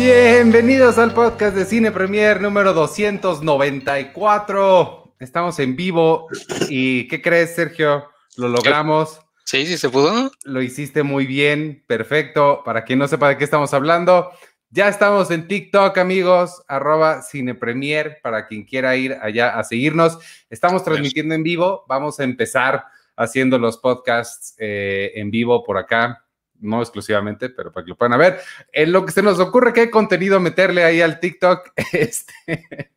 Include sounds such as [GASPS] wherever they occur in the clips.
Bienvenidos al podcast de Cine Premier número 294. Estamos en vivo y ¿qué crees, Sergio? Lo logramos. Sí, sí se pudo. Lo hiciste muy bien, perfecto. Para quien no sepa de qué estamos hablando, ya estamos en TikTok, amigos, arroba Cinepremier, para quien quiera ir allá a seguirnos. Estamos transmitiendo en vivo. Vamos a empezar haciendo los podcasts eh, en vivo por acá no exclusivamente, pero para que lo puedan ver. En lo que se nos ocurre, qué contenido meterle ahí al TikTok, [LAUGHS] este,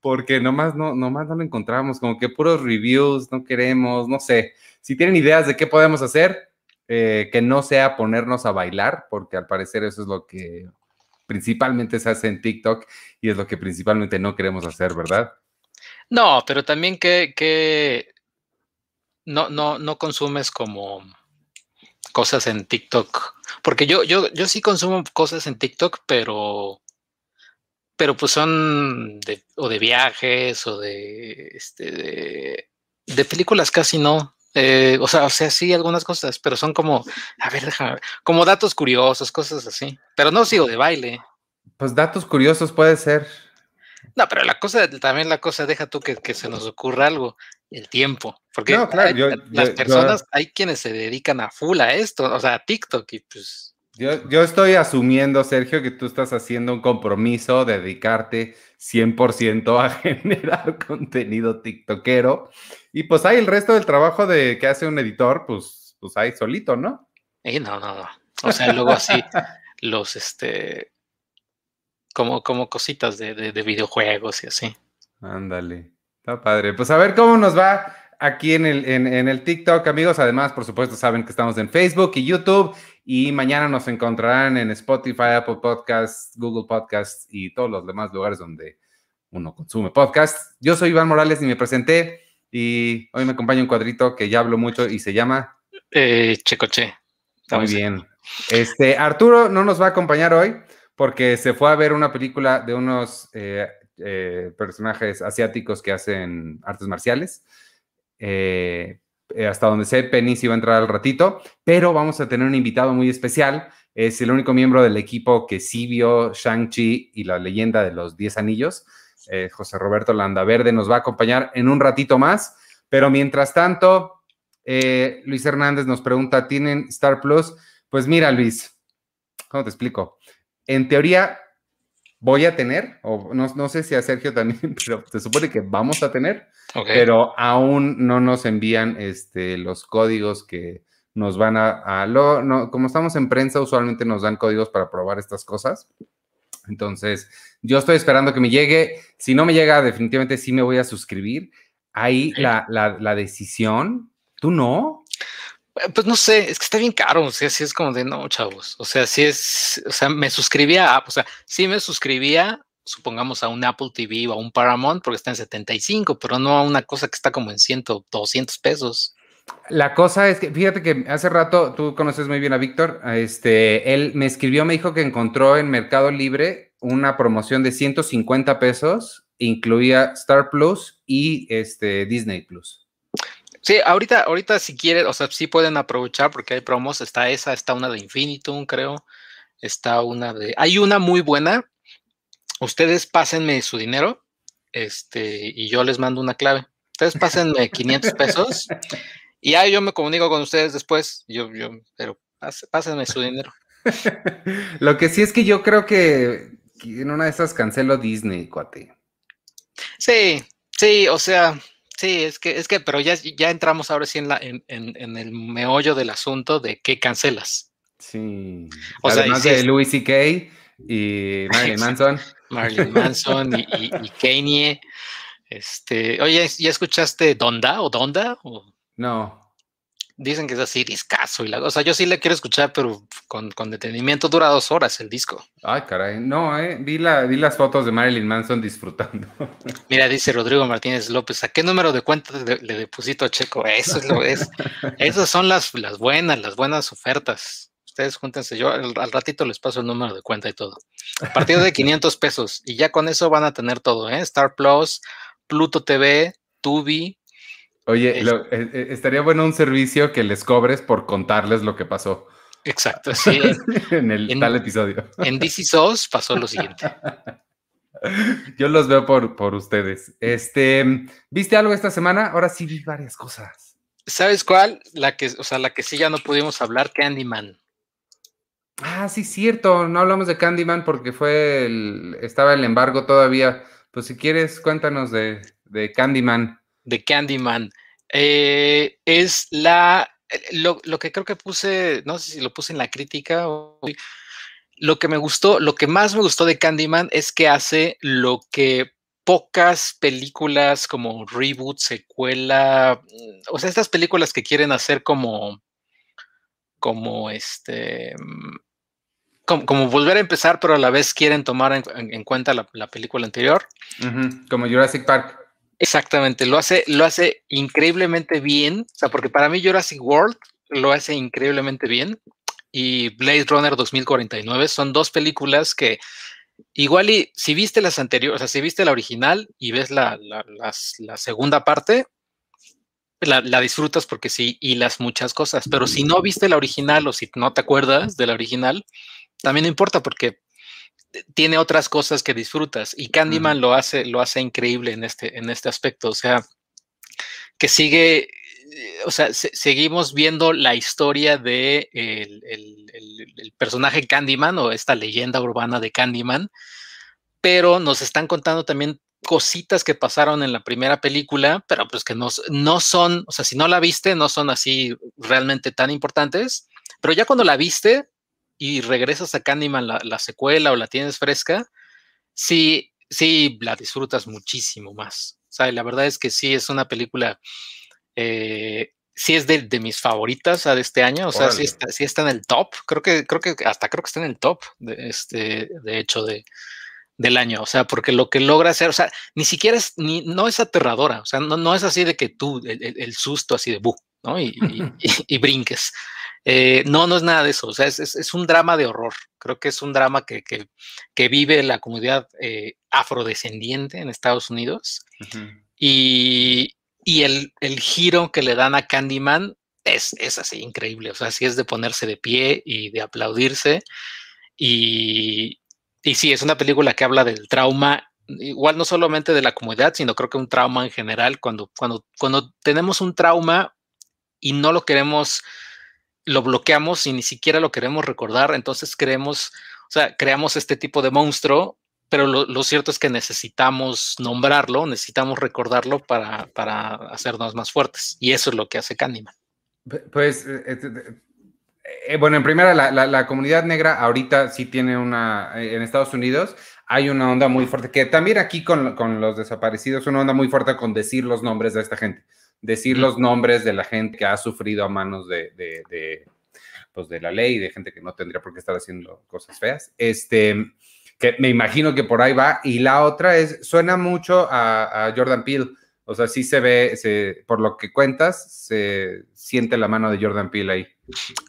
porque nomás no, nomás no lo encontramos, como que puros reviews, no queremos, no sé. Si tienen ideas de qué podemos hacer, eh, que no sea ponernos a bailar, porque al parecer eso es lo que principalmente se hace en TikTok y es lo que principalmente no queremos hacer, ¿verdad? No, pero también que, que no, no, no consumes como cosas en TikTok. Porque yo, yo, yo sí consumo cosas en TikTok, pero, pero pues son de, o de viajes o de, este, de, películas casi no. Eh, o sea, o sea, sí, algunas cosas, pero son como, a ver, déjame como datos curiosos, cosas así. Pero no sigo de baile. Pues datos curiosos puede ser. No, pero la cosa, también la cosa, deja tú que, que se nos ocurra algo el tiempo. Porque las personas, hay quienes se dedican a full a esto, o sea, a TikTok y pues... Yo, yo estoy asumiendo, Sergio, que tú estás haciendo un compromiso de dedicarte 100% a [LAUGHS] generar contenido tiktokero. Y pues hay el resto del trabajo de que hace un editor, pues, pues hay solito, ¿no? Eh, no, no, no. O sea, luego así, [LAUGHS] los, este, como, como cositas de, de videojuegos y así. Ándale. Está padre. Pues a ver cómo nos va aquí en el, en, el TikTok, amigos. Además, por supuesto, saben que estamos en Facebook y YouTube. Y mañana nos encontrarán en Spotify, Apple Podcasts, Google Podcasts y todos los demás lugares donde uno consume podcasts. Yo soy Iván Morales y me presenté. Y hoy me acompaña un cuadrito que ya hablo mucho y se llama eh, Checoche. Muy bien. Este, Arturo no nos va a acompañar hoy porque se fue a ver una película de unos eh, eh, personajes asiáticos que hacen artes marciales. Eh, eh, hasta donde sé, Penny sí va a entrar al ratito, pero vamos a tener un invitado muy especial. Es el único miembro del equipo que sí vio Shang-Chi y la leyenda de los Diez Anillos. José Roberto Landaverde nos va a acompañar en un ratito más, pero mientras tanto, Luis Hernández nos pregunta, ¿tienen Star Plus? Pues mira, Luis, ¿cómo te explico? En teoría, voy a tener, o no, sé si a Sergio también, [LAUGHS] pero se supone que vamos a tener, pero aún no nos envían este, los códigos que nos van a, no, como estamos en prensa, usualmente nos dan códigos para probar estas cosas. Entonces, yo estoy esperando que me llegue. Si no me llega, definitivamente sí me voy a suscribir. Ahí la, la, la decisión, ¿tú no? Eh, pues no sé, es que está bien caro, o sea, sí es como de no, chavos, o sea, sí es, o sea, me suscribía a, o sea, sí me suscribía, supongamos, a un Apple TV o a un Paramount porque está en 75, pero no a una cosa que está como en 100, 200 pesos. La cosa es que, fíjate que hace rato, tú conoces muy bien a Víctor, este, él me escribió, me dijo que encontró en Mercado Libre una promoción de 150 pesos, incluía Star Plus y este, Disney Plus. Sí, ahorita, ahorita si quieren, o sea, sí pueden aprovechar porque hay promos, está esa, está una de Infinitum, creo, está una de, hay una muy buena, ustedes pásenme su dinero, este, y yo les mando una clave, ustedes pásenme 500 pesos, [LAUGHS] y ahí yo me comunico con ustedes después, yo, yo, pero pásenme su dinero. [LAUGHS] Lo que sí es que yo creo que en una de esas cancelo Disney, cuate. Sí, sí, o sea, Sí, es que, es que, pero ya, ya entramos ahora sí en, la, en, en, el meollo del asunto de qué cancelas. Sí. O Además de Louis C.K. y [LAUGHS] Marilyn Manson. Marilyn Manson y, y, y Kanye. Este, oye, ¿ya escuchaste Donda o Donda? O? No. Dicen que es así, discazo. Y la, o sea, yo sí le quiero escuchar, pero con, con, detenimiento dura dos horas el disco. Ay, caray. No, eh. Vi, la, vi las fotos de Marilyn Manson disfrutando. [LAUGHS] Mira, dice Rodrigo Martínez López, ¿a qué número de cuenta le, deposito a Checo? Eso es lo es. [LAUGHS] Esas son las, las buenas, las buenas ofertas. Ustedes júntense, yo al, ratito les paso el número de cuenta y todo. A partir de [LAUGHS] 500 pesos. Y ya con eso van a tener todo, ¿eh? Star Plus, Pluto TV, Tubi, Oye, eh, eh, estaría bueno un servicio que les cobres por contarles lo que pasó. Exacto, [LAUGHS] sí. en el tal episodio. En DC SOS pasó lo siguiente. [LAUGHS] Yo los veo por, por ustedes. Este, ¿viste algo esta semana? Ahora sí vi varias cosas. ¿Sabes cuál? La que, o sea, la que sí ya no pudimos hablar, Candyman. Ah, sí, cierto. No hablamos de Candyman porque fue el, estaba el embargo todavía. Pues si quieres, cuéntanos de, de Candyman. De Candyman. Eh, es la eh, lo, lo, que creo que puse, no sé si lo puse en la crítica o lo que me gustó, lo que más me gustó de Candyman es que hace lo que pocas películas como reboot, secuela, mm, o sea, estas películas que quieren hacer como, como este, mm, como, volver a empezar, pero a la vez quieren tomar en, cuenta la, película anterior. Como Jurassic Park. Exactamente, lo hace, lo hace increíblemente bien, o sea, porque para mí Jurassic World lo hace increíblemente bien y Blade Runner 2049 son dos películas que igual y si viste las anteriores, o sea, si viste la original y ves la, la, segunda parte, la, la, disfrutas porque sí, y las muchas cosas, pero si no viste la original o si no te acuerdas de la original, también no importa porque tiene otras cosas que disfrutas y Candyman lo hace, lo hace increíble en este, en este aspecto, o sea, que sigue o sea, seguimos viendo la historia de el, personaje Candyman o esta leyenda urbana de Candyman, pero nos están contando también cositas que pasaron en la primera película, pero pues que no, no son, o sea, si no la viste, no son así realmente tan importantes, pero ya cuando la viste y regresas a Candyman, la, la secuela o la tienes fresca, sí, sí, la disfrutas muchísimo más. O sea, la verdad es que sí, es una película eh, sí es de, mis favoritas de este año, o sea, sí está, está, en el top, creo que, creo que hasta creo que está en el top, de, este, de hecho, de, del año, o sea, porque lo que logra hacer, o sea, ni siquiera es, ni, no es aterradora, o sea, no, no es así de que tú, el, susto así de bu, ¿no? Y, y, brinques. Eh, no, no es nada de eso, o sea, es, es, un drama de horror, creo que es un drama que, que, que vive la comunidad eh, afrodescendiente en Estados Unidos. Y, y el, giro que le dan a Candyman es, es así increíble. O sea, sí es de ponerse de pie y de aplaudirse. Y, y sí, es una película que habla del trauma, igual no solamente de la comunidad, sino creo que un trauma en general. Cuando, cuando, cuando tenemos un trauma y no lo queremos, lo bloqueamos y ni siquiera lo queremos recordar, entonces creemos, o sea, creamos este tipo de monstruo pero lo, cierto es que necesitamos nombrarlo, necesitamos recordarlo para, hacernos más fuertes. Y eso es lo que hace Candyman. Pues, eh, eh, eh, bueno, en primera, la, comunidad negra ahorita sí tiene una, en Estados Unidos hay una onda muy fuerte, que también aquí con, los desaparecidos, una onda muy fuerte con decir los nombres de esta gente, decir los nombres de la gente que ha sufrido a manos de, de, pues de la ley, de gente que no tendría por qué estar haciendo cosas feas. Este, que me imagino que por ahí va. Y la otra es, suena mucho a, Jordan Peele. O sea, sí se ve, se, por lo que cuentas, se siente la mano de Jordan Peele ahí.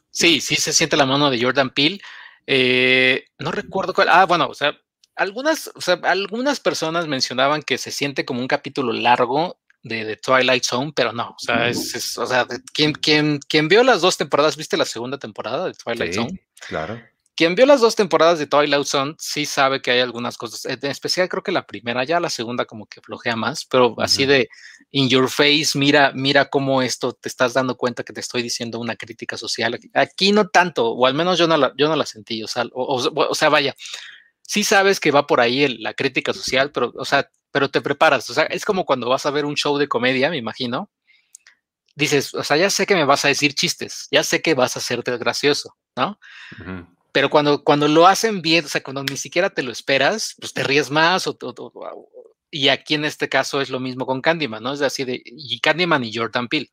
Sí, sí se siente la mano de Jordan Peele. Eh, no recuerdo cuál. Ah, bueno, o sea, algunas, o sea, algunas personas mencionaban que se siente como un capítulo largo de, de Twilight Zone, pero no, o sea, es, o sea, quien, quien, quien vio las dos temporadas, ¿viste la segunda temporada de Twilight sí, Zone? Claro. Quien vio las dos temporadas de Twilight Zone sí sabe que hay algunas cosas, en especial creo que la primera, ya la segunda como que flojea más, pero así de in your face, mira, mira cómo esto te estás dando cuenta que te estoy diciendo una crítica social. Aquí no tanto, o al menos yo no la, yo no la sentí, o sea, o, sea, vaya, sí sabes que va por ahí la crítica social, pero, o sea, pero te preparas, o sea, es como cuando vas a ver un show de comedia, me imagino, dices, o sea, ya sé que me vas a decir chistes, ya sé que vas a hacerte gracioso, ¿no? pero cuando, cuando lo hacen bien, o sea, cuando ni siquiera te lo esperas, pues te ríes más. O, y aquí en este caso es lo mismo con Candyman, ¿no? Es así de, y Candyman y Jordan Peele.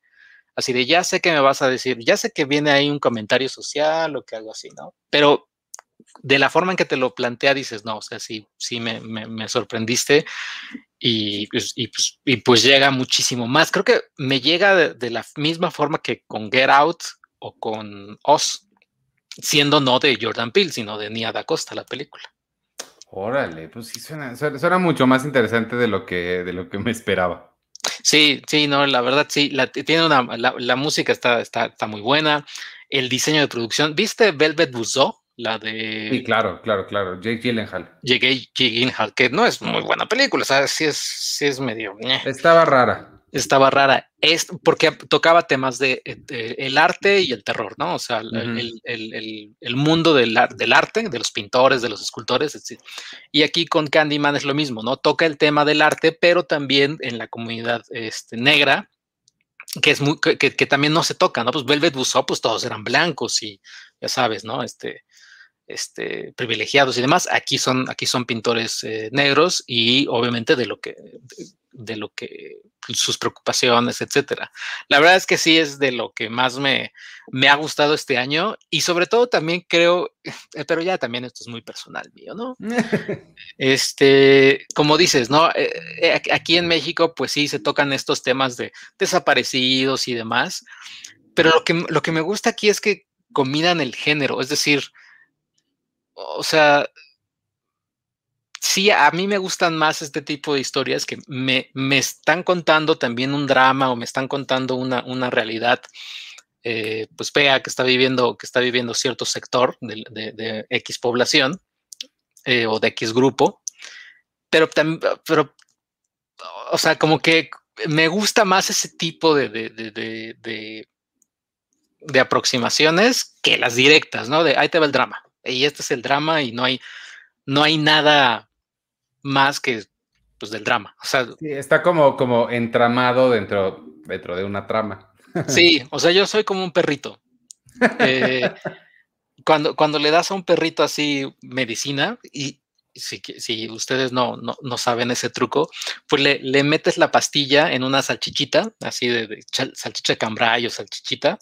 Así de, ya sé que me vas a decir, ya sé que viene ahí un comentario social o que algo así, ¿no? Pero de la forma en que te lo plantea, dices, no, o sea, sí, sí me, me, sorprendiste y pues, y, pues, y, pues, llega muchísimo más. Creo que me llega de, de, la misma forma que con Get Out o con Oz, siendo no de Jordan Peele, sino de Nia Da Costa, la película. Órale, pues sí suena, suena, mucho más interesante de lo que, de lo que me esperaba. Sí, sí, no, la verdad sí, la, tiene una, la, música está, está, está, muy buena. el diseño de producción. ¿Viste Velvet Buzzsaw? La de. Sí, claro, claro, claro. Jake Gyllenhaal. Jake Gyllenhaal, que no es muy buena película, o sea, sí es, sí es medio. Estaba rara estaba rara. Es porque tocaba temas de, el arte y el terror, ¿no? O sea, el, mundo del, del, arte, de los pintores, de los escultores, etc. Y aquí con Candyman es lo mismo, ¿no? Toca el tema del arte, pero también en la comunidad este, negra, que es muy, que, también no se toca, ¿no? Pues Velvet Buzzsaw, pues todos eran blancos y ya sabes, ¿no? Este, este, privilegiados y demás. Aquí son, aquí son pintores eh, negros y obviamente de lo que, de lo que sus preocupaciones, etcétera. La verdad es que sí es de lo que más me, me ha gustado este año y sobre todo también creo, [LAUGHS] eh, pero ya también esto es muy personal mío, ¿no? [LAUGHS] este, como dices, ¿no? Eh, aquí en México, pues sí se tocan estos temas de desaparecidos y demás, pero lo que, lo que me gusta aquí es que combinan el género, es decir, o sea, sí, a mí me gustan más este tipo de historias que me, están contando también un drama o me están contando una, realidad, eh, pues vea que está viviendo, que está viviendo cierto sector de, X población eh, o de X grupo, pero pero, o sea, como que me gusta más ese tipo de, de, de aproximaciones que las directas, ¿no? De ahí te va el drama. Y este es el drama y no hay, no hay nada más que pues del drama. O sea, sí, está como, como entramado dentro, dentro de una trama. Sí, [LAUGHS] o sea, yo soy como un perrito. Eh, [LAUGHS] cuando, cuando le das a un perrito así medicina, y si, si ustedes no, no, saben ese truco, pues le, le, metes la pastilla en una salchichita, así de, salchicha de cambray o salchichita,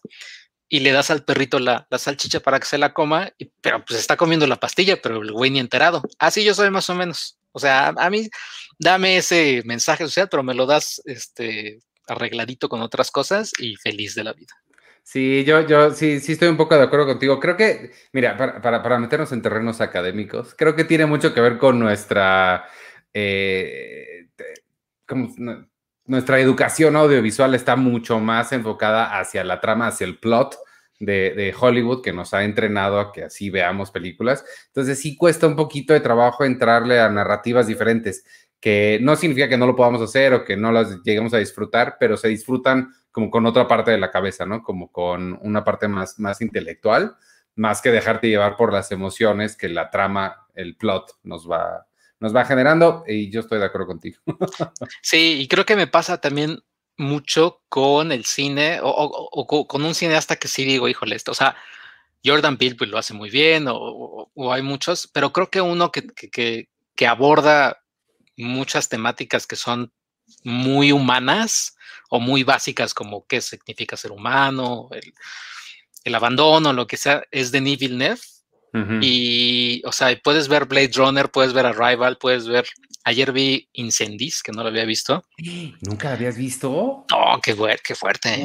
y le das al perrito la, la, salchicha para que se la coma, pero pues está comiendo la pastilla, pero el güey ni enterado. Así yo soy más o menos. O sea, a, mí dame ese mensaje social, pero me lo das este, arregladito con otras cosas y feliz de la vida. Sí, yo, yo sí, sí estoy un poco de acuerdo contigo. Creo que, mira, para, para, meternos en terrenos académicos, creo que tiene mucho que ver con nuestra, eh, nuestra educación audiovisual está mucho más enfocada hacia la trama, hacia el plot, de, Hollywood que nos ha entrenado a que así veamos películas. Entonces sí cuesta un poquito de trabajo entrarle a narrativas diferentes, que no significa que no lo podamos hacer o que no las lleguemos a disfrutar, pero se disfrutan como con otra parte de la cabeza, ¿no? Como con una parte más, más intelectual, más que dejarte llevar por las emociones que la trama, el plot nos va, nos va generando y yo estoy de acuerdo contigo. Sí, y creo que me pasa también mucho con el cine o, con un cineasta que sí digo, híjole, esto, o sea, Jordan Peele pues, lo hace muy bien o, hay muchos, pero creo que uno que, que, que, aborda muchas temáticas que son muy humanas o muy básicas como qué significa ser humano, el, el abandono, lo que sea, es Denis Villeneuve. Y, o sea, puedes ver Blade Runner, puedes ver Arrival, puedes ver Ayer vi Incendies, que no lo había visto. [GASPS] ¿Nunca habías visto? No, qué, qué fuerte.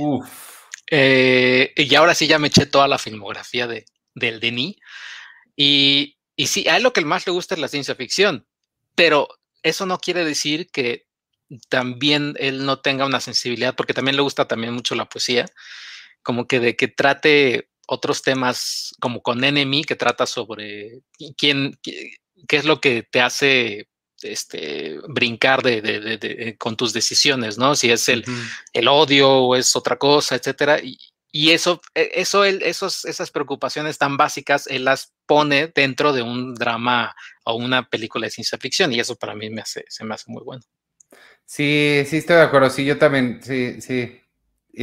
Eh, y ahora sí ya me eché toda la filmografía de, del Denis. Y, y sí, a él lo que más le gusta es la ciencia ficción, pero eso no quiere decir que también él no tenga una sensibilidad, porque también le gusta también mucho la poesía, como que de que trate otros temas, como con Enemy, que trata sobre quién, qué, qué es lo que te hace este, brincar de, con tus decisiones, ¿no? Si es el, el, odio o es otra cosa, etcétera. Y, y eso, e, eso él, esos, esas preocupaciones tan básicas, él las pone dentro de un drama o una película de ciencia ficción y eso para mí me hace, se me hace muy bueno. Sí, sí, estoy de acuerdo. Sí, yo también, sí, sí.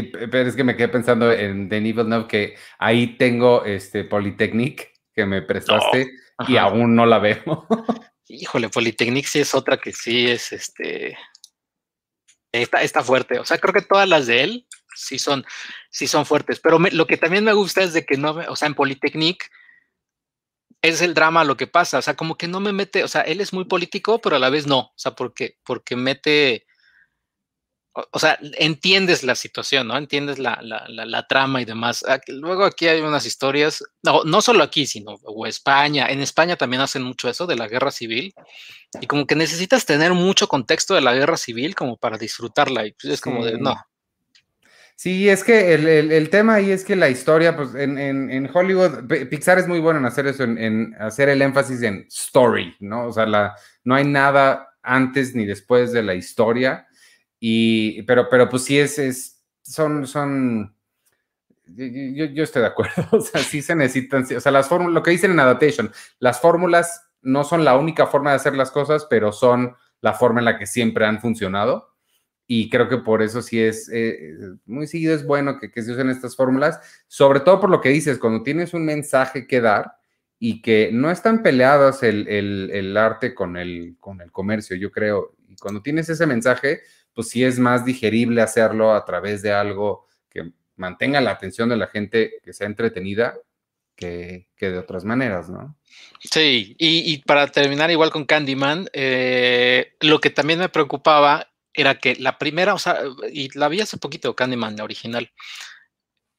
Pero es que me quedé pensando en The Evil Note que ahí tengo este Polytechnic que me prestaste y aún no la veo. Híjole, Polytechnic sí es otra que sí es este. Está, está fuerte. O sea, creo que todas las de él sí son, sí son fuertes. Pero lo que también me gusta es de que no, o sea, en Polytechnic es el drama lo que pasa. O sea, como que no me mete, o sea, él es muy político, pero a la vez no. O sea, porque, porque mete o sea, entiendes la situación, ¿no? Entiendes la, trama y demás. Luego aquí hay unas historias, no, no solo aquí, sino o España. En España también hacen mucho eso de la guerra civil. Y como que necesitas tener mucho contexto de la guerra civil como para disfrutarla. Y pues es como de, no. Sí, es que el, tema ahí es que la historia, pues en, Hollywood, Pixar es muy bueno en hacer eso, en, hacer el énfasis en story, ¿no? O sea, la, no hay nada antes ni después de la historia, y, pero, pero pues sí es, es son, son, yo, yo, estoy de acuerdo, [LAUGHS] o sea, sí se necesitan, o sea, las fórmulas, lo que dicen en Adaptation, las fórmulas no son la única forma de hacer las cosas, pero son la forma en la que siempre han funcionado y creo que por eso sí es eh, muy seguido, es bueno que, se usen estas fórmulas, sobre todo por lo que dices, cuando tienes un mensaje que dar y que no están peleados el, arte con el, con el comercio, yo creo, y cuando tienes ese mensaje, pues sí es más digerible hacerlo a través de algo que mantenga la atención de la gente, que sea entretenida, que, de otras maneras, ¿no? Sí, y, para terminar igual con Candyman, eh, lo que también me preocupaba era que la primera, o sea, y la vi hace poquito, Candyman, la original.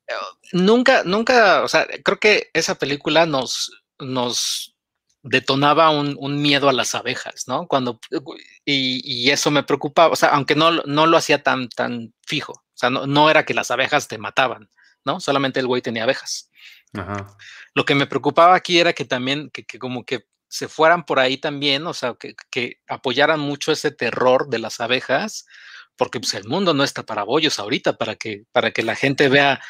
Eh, nunca, nunca, o sea, creo que esa película nos, nos detonaba un, miedo a las abejas, ¿no? Cuando, y, eso me preocupaba, o sea, aunque no, no lo hacía tan, tan fijo, o sea, no, era que las abejas te mataban, ¿no? Solamente el güey tenía abejas. Lo que me preocupaba aquí era que también, que, que como que se fueran por ahí también, o sea, que, apoyaran mucho ese terror de las abejas, porque pues, el mundo no está para bollos ahorita, para que, para que la gente vea,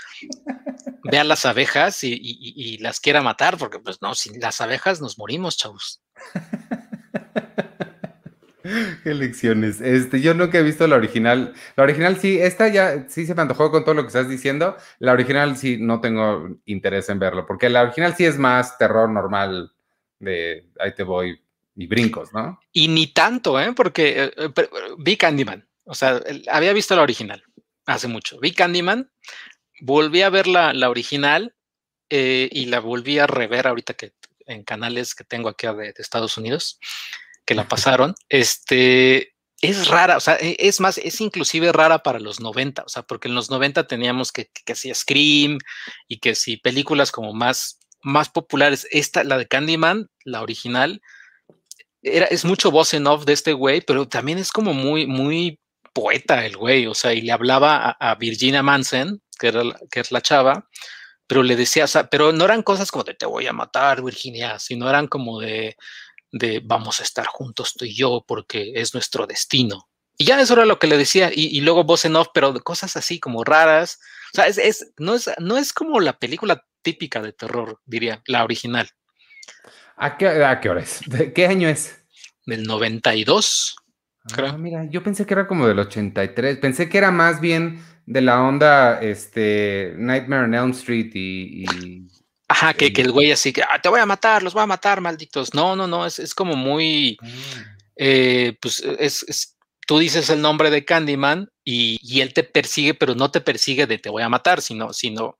vea las abejas y, las quiera matar, porque pues no, sin las abejas nos morimos, chavos. [LAUGHS] Qué lecciones. Este, yo nunca he visto la original. La original sí, esta ya sí se me antojó con todo lo que estás diciendo. La original sí no tengo interés en verlo, porque la original sí es más terror normal de ahí te voy y brincos, ¿no? Y ni tanto, ¿eh? Porque eh, eh, vi Candyman, o sea, había visto la original hace mucho. Vi Candyman, volví a ver la, original eh, y la volví a rever ahorita que en canales que tengo aquí de, Estados Unidos, que la pasaron. este, es rara, o sea, e, es más, es inclusive rara para los 90, o sea, porque en los 90 teníamos que, que, que Scream y que si películas como más más populares. Esta, la de Candyman, la original, era, es mucho voz en off de este güey, pero también es como muy, muy poeta el güey, o sea, y le hablaba a, Virginia Manson, que, era que es la chava, pero le decía, o sea, pero no eran cosas como de te voy a matar, Virginia, sino eran como de, de vamos a estar juntos tú y yo porque es nuestro destino. Y ya eso era lo que le decía, y, luego voz en off, pero de cosas así como raras. O sea, es, no, es, no es como la película típica de terror, diría, la original. ¿A qué, a qué hora es? ¿De qué año es? Del 92, ah. Mira, yo pensé que era como del 83. Pensé que era más bien de la onda este, Nightmare on Elm Street y. Ajá, que, el güey así que ah, te voy a matar, los voy a matar, malditos. No, no, no, es, es como muy. Ah. Eh, pues es, tú dices el nombre de Candyman y, y, él te persigue, pero no te persigue de te voy a matar, sino, sino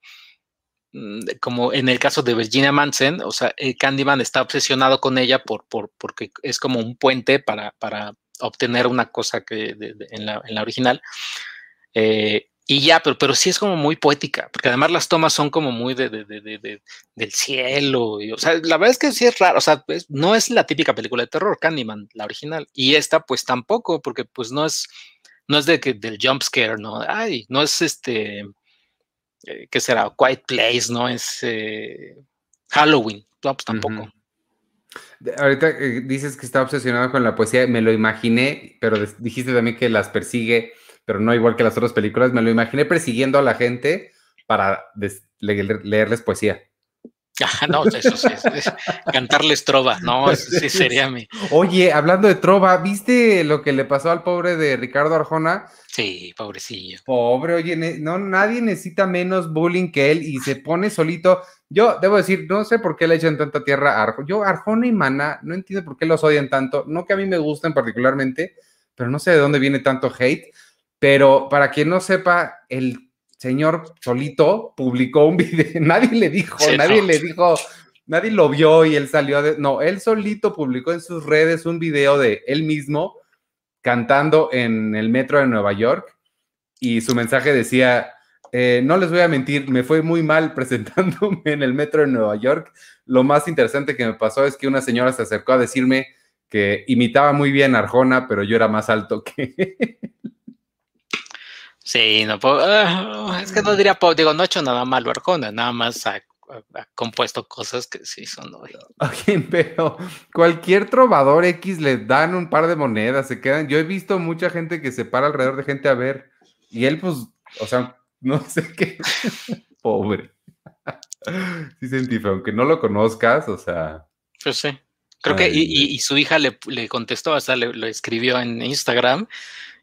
Mm, como en el caso de Virginia Manson, o sea, Candyman está obsesionado con ella por, por, porque es como un puente para, para obtener una cosa que en, la, en, la, original. Eh, y ya, pero, pero sí es como muy poética, porque además las tomas son como muy de, del cielo. O sea, la verdad es que sí es raro, o sea, pues, no es la típica película de terror, Candyman, la original. Y esta, pues tampoco, porque pues no es, no es de que, del jump scare, ¿no? Ay, no es este eh, ¿qué será? Quiet Place, ¿no? Es eh, Halloween, no, pues tampoco. Ahorita dices que está obsesionado con la poesía, me lo imaginé, pero dijiste también que las persigue, pero no igual que las otras películas, me lo imaginé persiguiendo a la gente para leerles poesía. Ah, no, eso sí, cantarles trova, no, eso sí sería mi. Oye, hablando de trova, ¿viste lo que le pasó al pobre de Ricardo Arjona? Sí, pobrecillo. Pobre, oye, no, nadie necesita menos bullying que él y se pone solito. Yo debo decir, no sé por qué le echan tanta tierra a Arjona. Yo, Arjona y Mana, no entiendo por qué los odian tanto. No que a mí me gusten particularmente, pero no sé de dónde viene tanto hate. Pero para quien no sepa, el señor solito publicó un [LAUGHS] video, nadie le dijo, nadie le dijo, nadie lo vio y él salió de, no, él solito publicó en sus redes un video de él mismo cantando en el metro de Nueva York y su mensaje decía, eh, no les voy a mentir, me fue muy mal [LAUGHS] presentándome en el metro de Nueva York. Lo más interesante que me pasó es que una señora se acercó a decirme que imitaba muy bien a Arjona, pero yo era más alto que [LAUGHS] Sí, no, uh, es que no diría, digo, no ha hecho nada malo Arjona, nada más ha, compuesto cosas que sí son hoy. [LAUGHS] pero cualquier trovador X le dan un par de monedas, se quedan. Yo he visto mucha gente que se para alrededor de gente a ver, y él, pues, o sea, [LAUGHS] no sé qué. [LAUGHS] Pobre. sí sentí aunque no lo conozcas, o sea. Pues sí. Creo que, y, su hija le, contestó, o sea, le, lo escribió en Instagram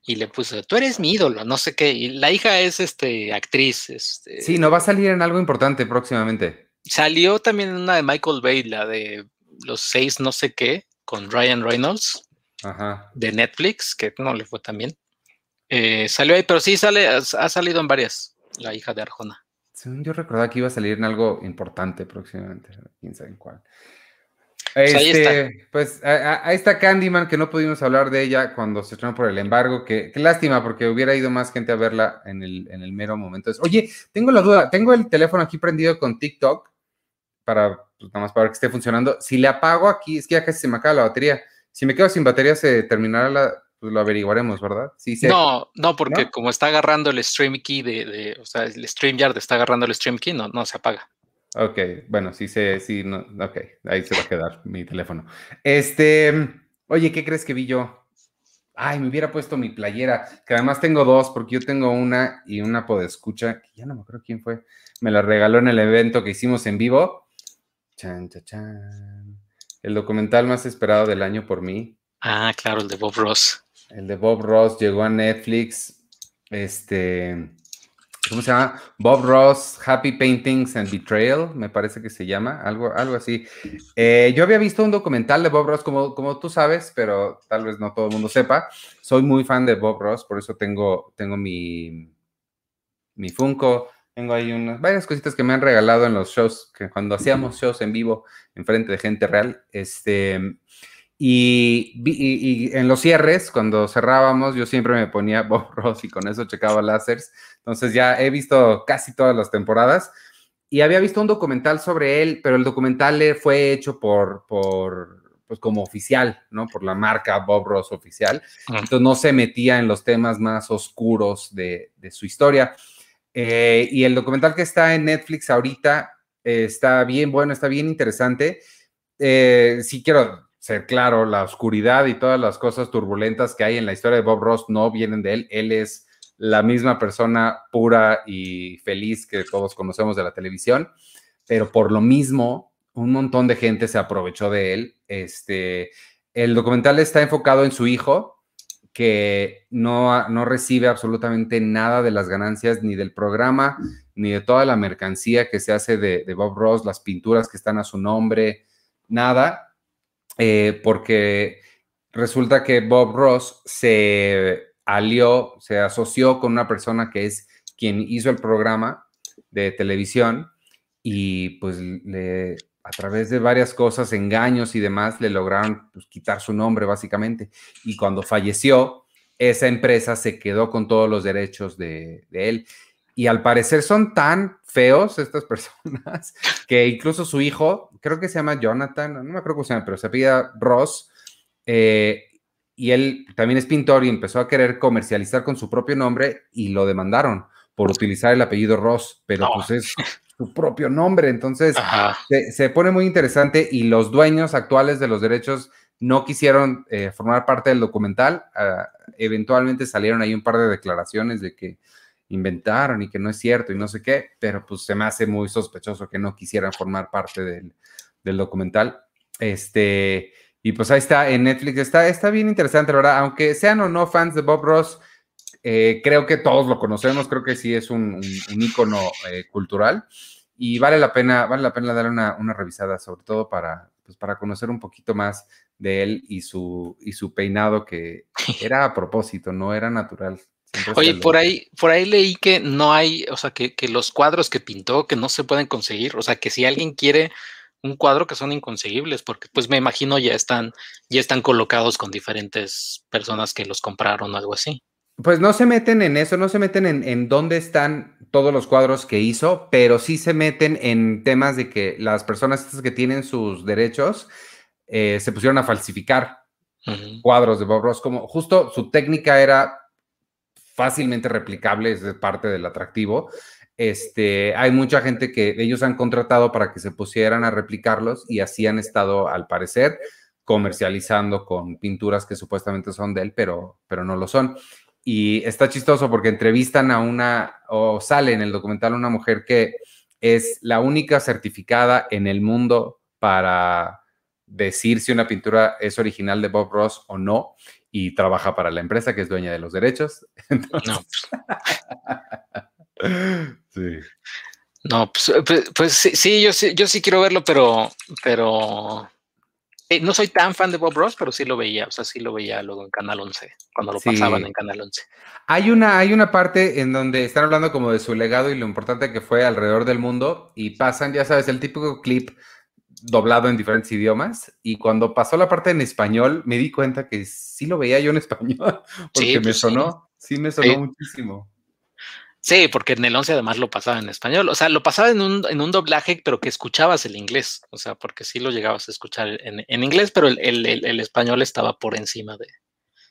y le puso, tú eres mi ídolo, no sé qué. Y la hija es este actriz. Este, sí, no va a salir en algo importante próximamente. Salió también en una de Michael Bay, la de los seis no sé qué, con Ryan Reynolds, de Netflix, que no le fue tan bien. Eh, salió ahí, pero sí sale, ha, salido en varias, la hija de Arjona. yo recordaba que iba a salir en algo importante próximamente, quién sabe en cuál. Pues, este, pues ahí está Candyman, que no pudimos hablar de ella cuando se estrenó por el embargo. Que, qué lástima, porque hubiera ido más gente a verla en el, en el mero momento. Oye, tengo la duda, tengo el teléfono aquí prendido con TikTok para, pues, nada más para que esté funcionando. Si le apago aquí, es que ya casi se me acaba la batería. Si me quedo sin batería, se terminará la, pues lo averiguaremos, ¿verdad? Sí, No, no, porque como está agarrando el stream key de, de, o sea, el StreamYard está agarrando el stream key, no, no se apaga. Ok, bueno, sí sé, sí, no, ok, ahí se va a quedar mi teléfono. Este, oye, ¿qué crees que vi yo? Ay, me hubiera puesto mi playera, que además tengo dos, porque yo tengo una y una podescucha, que ya no me acuerdo quién fue, me la regaló en el evento que hicimos en vivo. Chan, chan, chan. El documental más esperado del año por mí. Ah, claro, el de Bob Ross. El de Bob Ross llegó a Netflix. Este, ¿cómo se llama? Bob Ross, Happy Paintings and Betrayal, me parece que se llama, algo, algo así. Eh, yo había visto un documental de Bob Ross, como, como tú sabes, pero tal vez no todo el mundo sepa. Soy muy fan de Bob Ross, por eso tengo, tengo mi, mi Funko. Tengo ahí unas varias cositas que me han regalado en los shows, que cuando hacíamos shows en vivo, en frente de gente real. Este, y, en los cierres, cuando cerrábamos, yo siempre me ponía [LAUGHS] Bob Ross y con eso checaba láseres. Entonces ya he visto casi todas las temporadas y había visto un documental sobre él, pero el documental fue hecho por, por pues como oficial, ¿no? Por la marca Bob Ross oficial. Entonces no se metía en los temas más oscuros de, su historia. Eh, y el documental que está en Netflix ahorita eh, está bien bueno, está bien interesante. Eh, sí quiero ser claro, la oscuridad y todas las cosas turbulentas que hay en la historia de Bob Ross no vienen de él. Él es la misma persona pura y feliz que todos conocemos de la televisión, pero por lo mismo, un montón de gente se aprovechó de él. Este, el documental está enfocado en su hijo, que no, no recibe absolutamente nada de las ganancias ni del programa, ni de toda la mercancía que se hace de, de Bob Ross, las pinturas que están a su nombre, nada eh, porque resulta que Bob Ross se alió, se asoció con una persona que es quien hizo el programa de televisión y pues a través de varias cosas, engaños y demás, le lograron pues, quitar su nombre básicamente. Y cuando falleció, esa empresa se quedó con todos los derechos de, de él. Y al parecer son tan feos estas [LAUGHS] personas que incluso su hijo, creo que se llama Jonathan, no me acuerdo cómo se llama, pero se pida Ross, eh, y él también es pintor y empezó a querer comercializar con su propio nombre y lo demandaron por utilizar el apellido Ross, pero pues es su propio nombre, entonces se, pone muy interesante y los dueños actuales de los derechos no quisieron eh, formar parte del documental, ah, eventualmente salieron ahí un par de declaraciones de que inventaron y que no es cierto y no sé qué, pero pues se me hace muy sospechoso que no quisieran formar parte del, documental. Este, y pues ahí está, en Netflix está, está bien interesante, ¿verdad? Aunque sean o no fans de Bob Ross, eh, creo que todos lo conocemos, creo que sí es un, un, ícono eh, cultural y vale la pena, vale la pena darle una, una, revisada, sobre todo para, pues para conocer un poquito más de él y su, y su peinado que [LAUGHS] era a propósito, no era natural. Oye, por ahí, por ahí leí que no hay, o sea, que, los cuadros que pintó que no se pueden conseguir, o sea, que si alguien quiere un cuadro que son inconseguibles, porque pues me imagino ya están, ya están colocados con diferentes personas que los compraron o algo así. Pues no se meten en eso, no se meten en, dónde están todos los cuadros que hizo, pero sí se meten en temas de que las personas que tienen sus derechos eh, se pusieron a falsificar cuadros de Bob Ross, como justo su técnica era fácilmente replicable, es parte del atractivo. Este, hay mucha gente que ellos han contratado para que se pusieran a replicarlos y así han estado, al parecer, comercializando con pinturas que supuestamente son de él, pero, pero no lo son. Y está chistoso porque entrevistan a una, o sale en el documental una mujer que es la única certificada en el mundo para decir si una pintura es original de Bob Ross o no, y trabaja para la empresa que es dueña de los derechos. [LAUGHS] No. [LAUGHS] sí. No, pues, pues, pues sí, yo sí, yo sí quiero verlo, pero, pero eh, no soy tan fan de Bob Ross, pero sí lo veía, o sea, sí lo veía luego en Canal 11, cuando lo pasaban en Canal 11. Hay una, hay una parte en donde están hablando como de su legado y lo importante que fue alrededor del mundo y pasan, ya sabes, el típico clip doblado en diferentes idiomas y cuando pasó la parte en español me di cuenta que sí lo veía yo en español [LAUGHS] porque me pues sonó, sí, me sonó muchísimo. Sí, porque en el 11 además lo pasaba en español. O sea, lo pasaba en un, en un doblaje, pero que escuchabas el inglés. O sea, porque sí lo llegabas a escuchar en, en inglés, pero el, el, el, español estaba por encima de.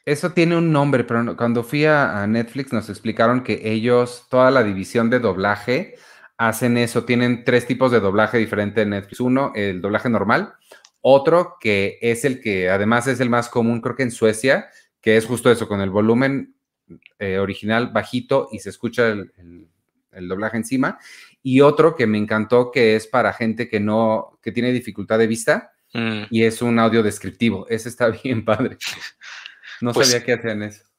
Eso tiene un nombre, pero cuando fui a, Netflix nos explicaron que ellos, toda la división de doblaje, hacen eso. Tienen tres tipos de doblaje diferente en Netflix. Uno, el doblaje normal. Otro, que es el que además es el más común, creo que en Suecia, que es justo eso, con el volumen eh, original bajito y se escucha el, doblaje encima. Y otro que me encantó que es para gente que no, que tiene dificultad de vista mm. y es un audio descriptivo. Ese está [LAUGHS] bien padre. No pues sabía que hacían eso.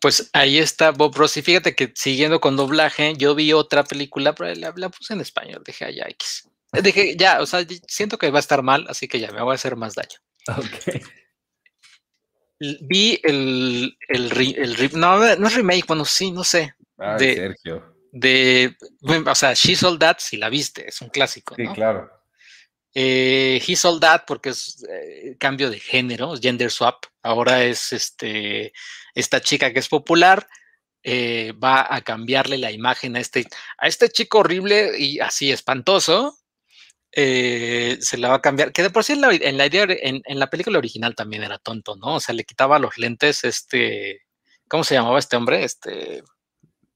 Pues ahí está Bob Ross. Y fíjate que siguiendo con doblaje, yo vi otra película, pero la, puse en español. Dije, allá X. Dije, ya, o sea, siento que va a estar mal, así que ya me voy a hacer más daño. Ok vi el, el, el, no, no es remake, bueno, sí, no sé. de, Sergio. De, o sea, She's All That, si la viste, es un clásico. Sí, claro. Eh, He's All That, porque es eh, cambio de género, gender swap. Ahora es este, esta chica que es popular, eh, va a cambiarle la imagen a este, a este chico horrible y así espantoso, eh, se la va a cambiar, que de por sí en la, en la idea, en, la película original también era tonto, ¿no? O sea, le quitaba los lentes, este, ¿cómo se llamaba este hombre? Este...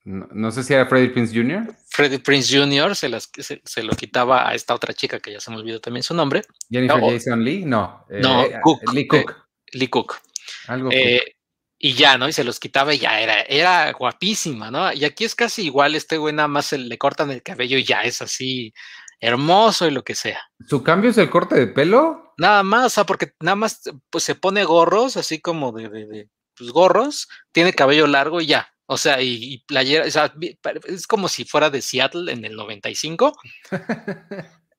No, sé si era Freddie Prince Jr. Freddie Prince Jr. Se, las, se, lo quitaba a esta otra chica que ya se me olvidó también su nombre. Jennifer Jason Lee, no. Eh, no, eh, Cook, Lee Cook. Lee Cook. Algo y ya, ¿no? Y se los quitaba y ya era, era guapísima, ¿no? Y aquí es casi igual, este güey nada más le cortan el cabello y ya es así, hermoso y lo que sea. ¿Su cambio es el corte de pelo? Nada más, o sea, porque nada más pues se pone gorros, así como de, de, pues, gorros, tiene cabello largo y ya. O sea, y, playera, o sea, es como si fuera de Seattle en el 95.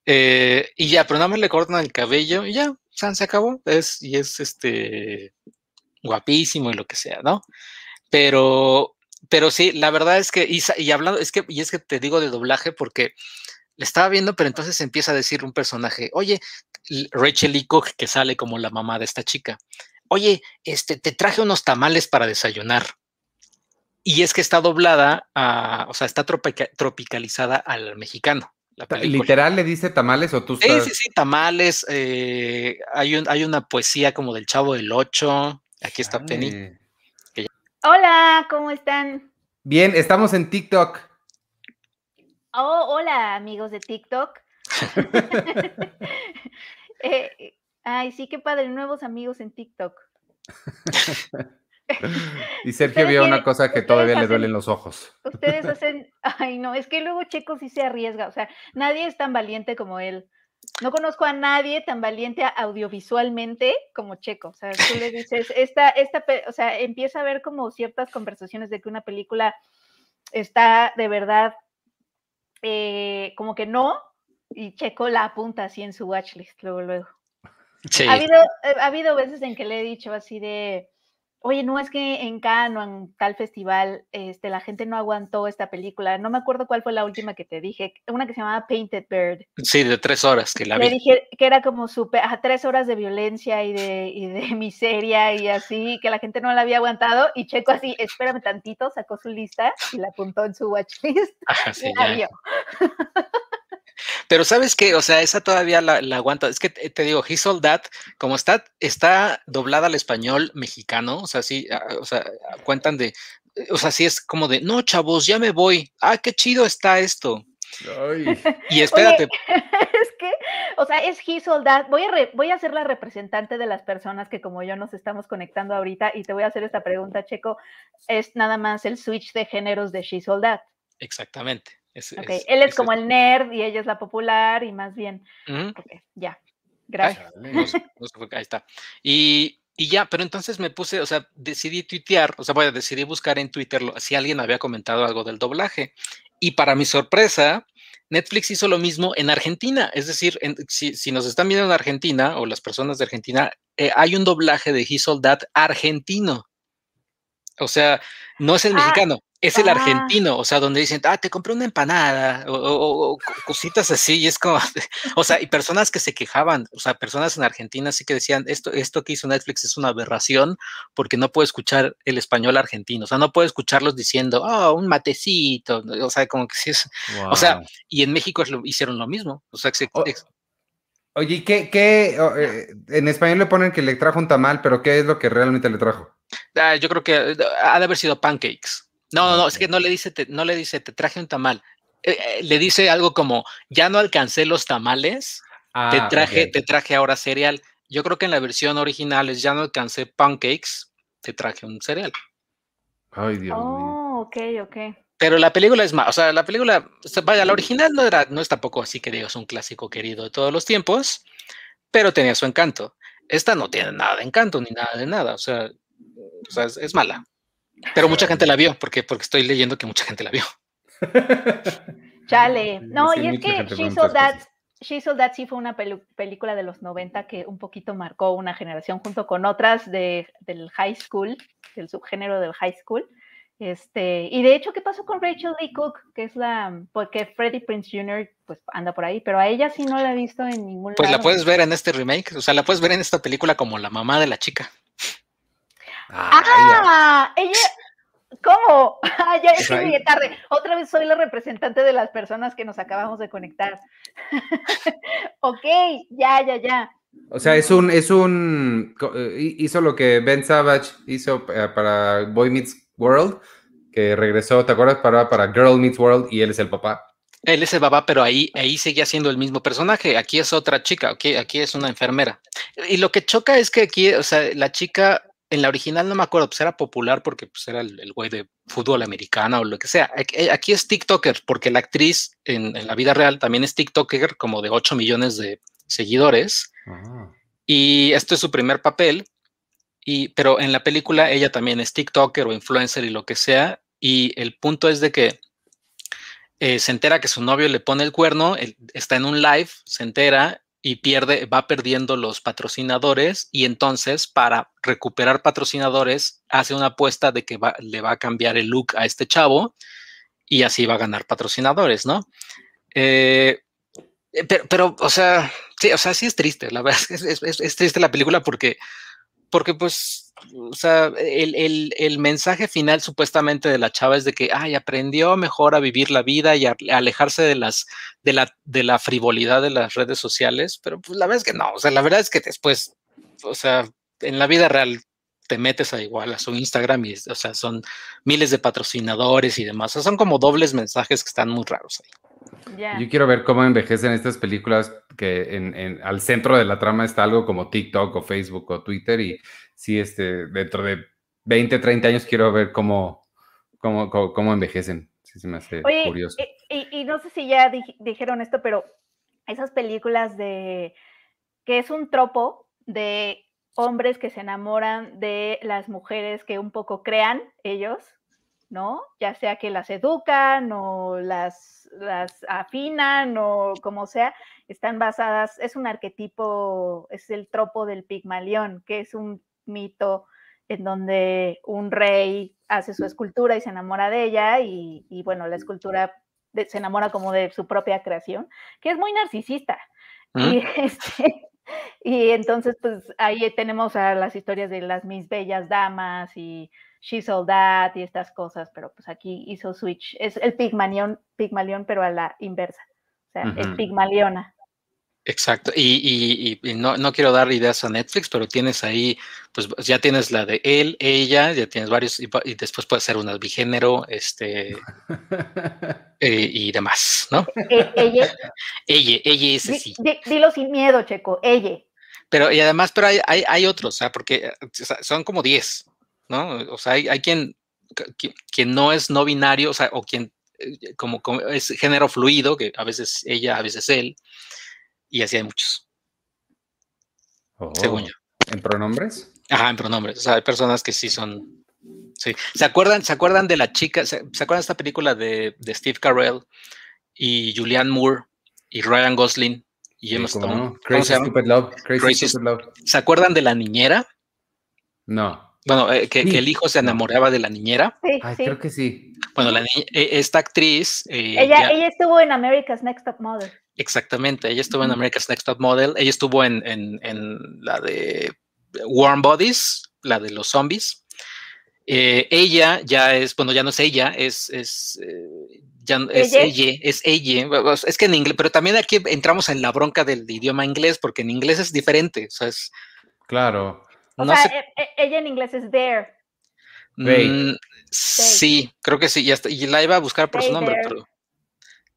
Eh, y ya, pero nada más le cortan el cabello y ya, se acabó. Es, y es este guapísimo y lo que sea, ¿no? Pero, pero sí, la verdad es que, y, y hablando, es que, y es que te digo de doblaje porque le estaba viendo, pero entonces empieza a decir un personaje, oye, Rachel Lee Cook, que sale como la mamá de esta chica, oye, este, te traje unos tamales para desayunar. Y es que está doblada, a, o sea, está tropicalizada al mexicano. ¿Literal le dice tamales o tú Sí, sí, sí, tamales. Eh, hay, un, hay una poesía como del Chavo del Ocho. Aquí está Penny. Hola, ¿cómo están? Bien, estamos en TikTok. Oh, hola amigos de TikTok. [LAUGHS] [LAUGHS] Eh, ay, sí, qué padre, nuevos amigos en TikTok. [LAUGHS] [LAUGHS] y Sergio vio una cosa que todavía le duelen los ojos. Ustedes [LAUGHS] hacen, ay no, es que luego Checo sí se arriesga, o sea, nadie es tan valiente como él. No conozco a nadie tan valiente audiovisualmente como Checo. O sea, tú le [LAUGHS] dices, esta, esta, o sea, empieza a ver como ciertas conversaciones de que una película está de verdad eh, como que no, y Checo la apunta así en su watchlist luego, luego. Ha, habido, eh, ha habido veces en que le he dicho así de, oye, no es que en Cannes o en tal festival este, la gente no aguantó esta película. No me acuerdo cuál fue la última que te dije, una que se llamaba Painted Bird. Sí, de tres horas que la Le dije que era como súper, a tres horas de violencia y de, y de [LAUGHS] miseria y así, que la gente no la había aguantado. Y Checo así, espérame tantito, sacó su lista y la apuntó en su watchlist. [LAUGHS] Ajá, sí, [LAUGHS] Pero sabes qué, o sea, esa todavía la, aguanta. Es que te, digo, All That, como está, está doblada al español mexicano, o sea, sí, ah, o sea, cuentan de o sea, sí es como de, no, chavos, ya me voy. Ah, qué chido está esto. Y [LAUGHS] espérate. [LAUGHS] es que, o sea, es He Sold Voy a, voy a ser la representante de las personas que como yo nos estamos conectando ahorita y te voy a hacer esta pregunta, Checo. Es nada más el switch de géneros de She Sold Exactamente. Él es, como el nerd y ella es la popular y más bien. ya. Gracias. ahí está. Y, y, ya, pero entonces me puse, o sea, decidí tuitear, o sea, voy a decidí buscar en Twitter si alguien había comentado algo del doblaje. Y para mi sorpresa, Netflix hizo lo mismo en Argentina. Es decir, si, nos están viendo en Argentina o las personas de Argentina, eh, hay un doblaje de He Sold argentino. O sea, no es el ah, mexicano, es el ah. argentino, o sea, donde dicen, ah, te compré una empanada, o, cositas así, y es como, [LAUGHS] o sea, y personas que se quejaban, o sea, personas en Argentina sí que decían, esto, esto que hizo Netflix es una aberración, porque no puedo escuchar el español argentino, o sea, no puedo escucharlos diciendo, oh, un matecito, o sea, como que sí es, o sea, y en México hicieron lo mismo, o sea, Oye, ¿qué, qué eh, en español le ponen que le trajo un tamal, pero qué es lo que realmente le trajo? Ah, yo creo que ha de haber sido pancakes. No, no, no, es que no le dice, te, no le dice, te traje un tamal. Eh, eh, le dice algo como, ya no alcancé los tamales, te ah, traje, te traje ahora cereal. Yo creo que en la versión original es, ya no alcancé pancakes, te traje un cereal. Ay, Dios mío. Oh, ok, ok. Pero la película es más, o sea, la película, vaya, la original no era, no es tampoco así que digas un clásico querido de todos los tiempos, pero tenía su encanto. Esta no tiene nada de encanto ni nada de nada, o sea, o sea es mala. Pero mucha gente la vio, porque, porque estoy leyendo que mucha gente la vio. [LAUGHS] Chale. No, y es que She Saw That, She That sí fue una película de los 90 que un poquito marcó una generación junto con otras de, del high school, del subgénero del high school. Este, y de hecho, ¿qué pasó con Rachel Lee Cook? Que es la, porque Freddie Prince Jr. pues anda por ahí, pero a ella sí no la he visto en ningún Pues la puedes ver en este remake, o sea, la puedes ver en esta película como la mamá de la chica. Ah, ella. ¿Cómo? [LAUGHS] Ah, ya es muy tarde. Otra vez soy la representante de las personas que nos acabamos de conectar. [LAUGHS] ok, ya, ya, ya. O sea, es un, es un, eh, hizo lo que Ben Savage hizo eh, para Boy Meets World, que regresó, ¿te acuerdas? Para, para Girl Meets World y él es el papá. Él es el papá, pero ahí, ahí seguía siendo el mismo personaje. Aquí es otra chica, aquí, aquí es una enfermera. Y lo que choca es que aquí, o sea, la chica en la original no me acuerdo, pues era popular porque pues era el, güey de fútbol americano o lo que sea. Eh, aquí, es TikToker porque la actriz en, la vida real también es TikToker como de 8 millones de seguidores. Ah. Y esto es su primer papel. Y, pero en la película ella también es TikToker o influencer y lo que sea. Y el punto es de que eh, se entera que su novio le pone el cuerno, está en un live, se entera y pierde, va perdiendo los patrocinadores y entonces para recuperar patrocinadores hace una apuesta de que le va a cambiar el look a este chavo y así va a ganar patrocinadores, ¿no? Eh, pero, pero, o sea, sí, o sea, sí es triste, la verdad es, es triste la película porque, porque pues o sea, el, mensaje final supuestamente de la chava es de que, ay, aprendió mejor a vivir la vida y a, alejarse de las, de la, de la frivolidad de las redes sociales, pero pues la verdad es que no, o sea, la verdad es que después, o sea, en la vida real te metes a igual a su Instagram y, o sea, son miles de patrocinadores y demás, o sea, son como dobles mensajes que están muy raros ahí. Yo quiero ver cómo envejecen estas películas que en, al centro de la trama está algo como TikTok o Facebook o Twitter y sí, este, dentro de 20, 30 años quiero ver cómo, cómo, cómo, envejecen. Sí, se me hace curioso. Y, no sé si ya dijeron esto, pero esas películas de que es un tropo de hombres que se enamoran de las mujeres que un poco crean ellos, ¿no? Ya sea que las educan o las, las afinan o como sea, están basadas, es un arquetipo, es el tropo del Pigmalión, que es un mito en donde un rey hace su escultura y se enamora de ella y, bueno, la escultura se enamora como de su propia creación, que es muy narcisista. Y, [LAUGHS] este, y entonces, pues ahí tenemos a las historias de las mis bellas damas y She Sold That y estas cosas, pero pues aquí hizo Switch. Es el Pigmalión, Pigmalión pero a la inversa. O sea, es Pigmaliona. Exacto, y, y, y no, no, quiero dar ideas a Netflix, pero tienes ahí, pues ya tienes la de él, ella, ya tienes varios, y, después puede ser una bigénero, este, [LAUGHS] eh, y demás, ¿no? E, ella. [LAUGHS] ella, ella es sí. Dilo sin miedo, Checo, ella. Pero, y además, pero hay, hay, hay otros, o sea, porque son como 10, ¿no? O sea, hay, hay quien, quien no es no binario, o sea, o quien eh, como, como es género fluido, que a veces ella, a veces él y así hay muchos. según yo. ¿En pronombres? Ajá, en pronombres. O sea, hay personas que sí son. Sí. ¿Se acuerdan, ¿se acuerdan de la chica? ¿Se, acuerdan de esta película de, de, Steve Carell y Julianne Moore y Ryan Gosling y Emma Stone? No? Crazy Stupid Love. Crazy, Stupid Love. ¿Se acuerdan de la niñera? No. Bueno, eh, que, que, el hijo se enamoraba de la niñera. Sí, Ay, sí. creo que sí. Bueno, la, esta actriz. Eh, ella, ya, ella estuvo en America's Next Top Model. Exactamente, ella estuvo en America's Next Top Model, ella estuvo en, en, en la de Warm Bodies, la de los zombies. Eh, ella ya es, bueno, ya no es ella, es, es, eh, ya es ¿Ella? ella, es ella. Es que en inglés, pero también aquí entramos en la bronca del idioma inglés, porque en inglés es diferente, o sea, es, Claro. O no sea, sé- e- e- ella en inglés es there. Mm, sí, creo que sí, y, hasta- y la iba a buscar por su nombre, there. pero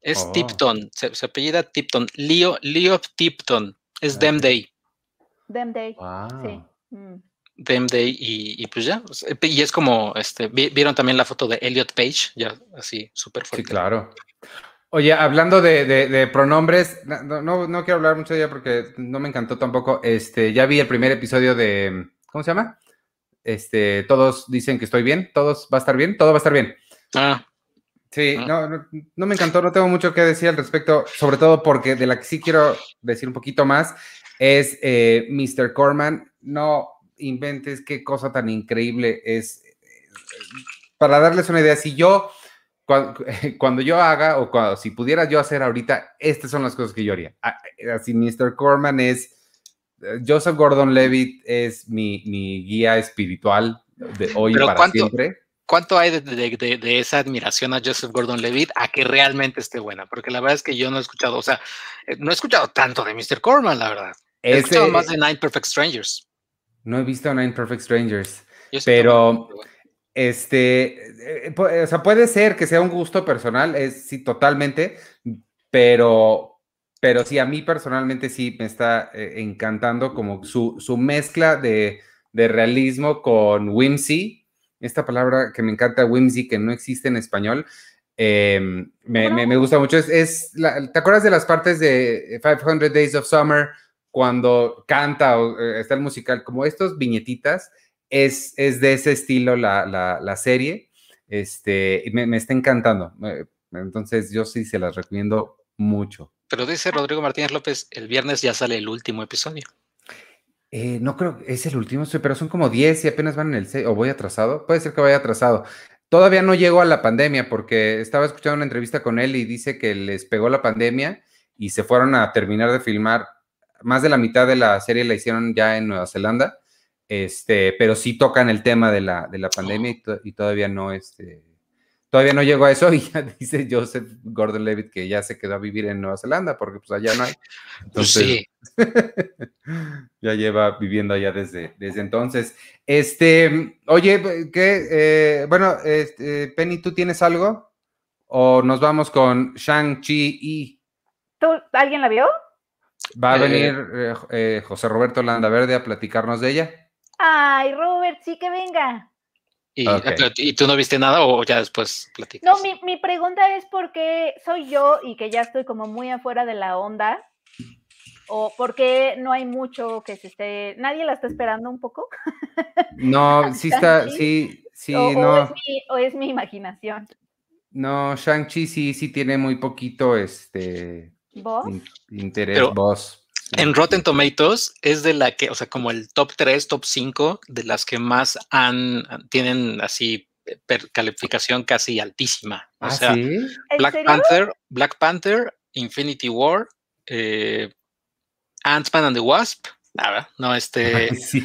es Oh. Tipton, se, se apellida Tipton, Leo, Leo Tipton, es Ah, Them ok. Day. Them day. Wow. Sí. Mm. Them Day y, y pues ya. Y es como, este, vi- vieron también la foto de Elliot Page, ya así súper Sí, fuerte. claro. Oye, hablando de, de- de pronombres, no, no, no quiero hablar mucho de ella porque no me encantó tampoco. Este, ya vi el primer episodio de, ¿cómo se llama? Este, todos dicen que estoy bien, todos va a estar bien, todo va a estar bien. Ah, Sí, Ah. no, no, no me encantó, no tengo mucho que decir al respecto, sobre todo porque de la que sí quiero decir un poquito más es eh, Mr. Corman. No inventes qué cosa tan increíble es. Para darles una idea, si yo, cuando, [LAUGHS] cuando yo haga o cuando, si pudiera yo hacer ahorita, estas son las cosas que yo haría. Ah, Así, Mr. Corman es, eh, Joseph Gordon-Levitt es mi, mi guía espiritual de hoy Pero para ¿cuánto? siempre. ¿Cuánto hay de, de- de- de esa admiración a Joseph Gordon-Levitt a que realmente esté buena? Porque la verdad es que yo no he escuchado, o sea, eh, no he escuchado tanto de Mr. Corman, la verdad. He Ese- escuchado más de Nine Perfect Strangers. no he visto Nine Perfect Strangers. Pero- bueno. Este, eh, o sea, puede ser que sea un gusto personal, es sí, totalmente, pero, pero sí, a mí personalmente sí me está eh, encantando como su, su mezcla de, de realismo con whimsy, esta palabra que me encanta, whimsy, que no existe en español, eh, me, me- gusta mucho. Es, es la- ¿Te acuerdas de las partes de 500 Days of Summer cuando canta o eh, está el musical? Como estos viñetitas es, es de ese estilo la, la, la serie. Este, me, me está encantando. Eh, Entonces, yo sí se las recomiendo mucho. Pero dice Rodrigo Martínez López, el viernes ya sale el último episodio. Eh, no creo, es el último, pero son como 10 y apenas van en el 6, o voy atrasado. Puede ser que vaya atrasado. Todavía no llego a la pandemia porque estaba escuchando una entrevista con él y dice que les pegó la pandemia y se fueron a terminar de filmar. Más de la mitad de la serie la hicieron ya en Nueva Zelanda, este, pero sí tocan el tema de la, de la pandemia y, to- y todavía no, este, todavía no llegó a eso [LAUGHS] y ya dice Joseph Gordon-Levitt que ya se quedó a vivir en Nueva Zelanda porque pues allá no hay. Pues Entonces, sí, [LAUGHS] ya lleva viviendo allá desde, desde entonces. Este, oye, ¿qué? Eh, bueno, este, Penny, ¿tú tienes algo? ¿O nos vamos con Shang-Chi y ¿Tú, ¿Alguien la vio? va a Eh, venir eh, eh, José Roberto Landaverde a platicarnos de ella? Ay, Robert, sí que venga. y, pero- ¿y tú no viste nada o ya después platicas? No, mi, mi pregunta es por qué soy yo y que ya estoy como muy afuera de la onda. ¿O por qué no hay mucho que se esté... ¿Nadie la está esperando un poco? No, [LAUGHS] sí está, sí, sí, o, o no, es mi, ¿O es mi imaginación? no, Shang-Chi sí, sí tiene muy poquito, este, ¿Vos? in- interés, Pero- vos. En Rotten Tomatoes es de la que, o sea, como el top 3, top 5 de las que más han, tienen así eh, per- calificación casi altísima. O Ah, sea, sí. ¿En Black serio? Panther, Black Panther, Infinity War, eh, Ant-Man and the Wasp, nada, no, este, [LAUGHS] sí.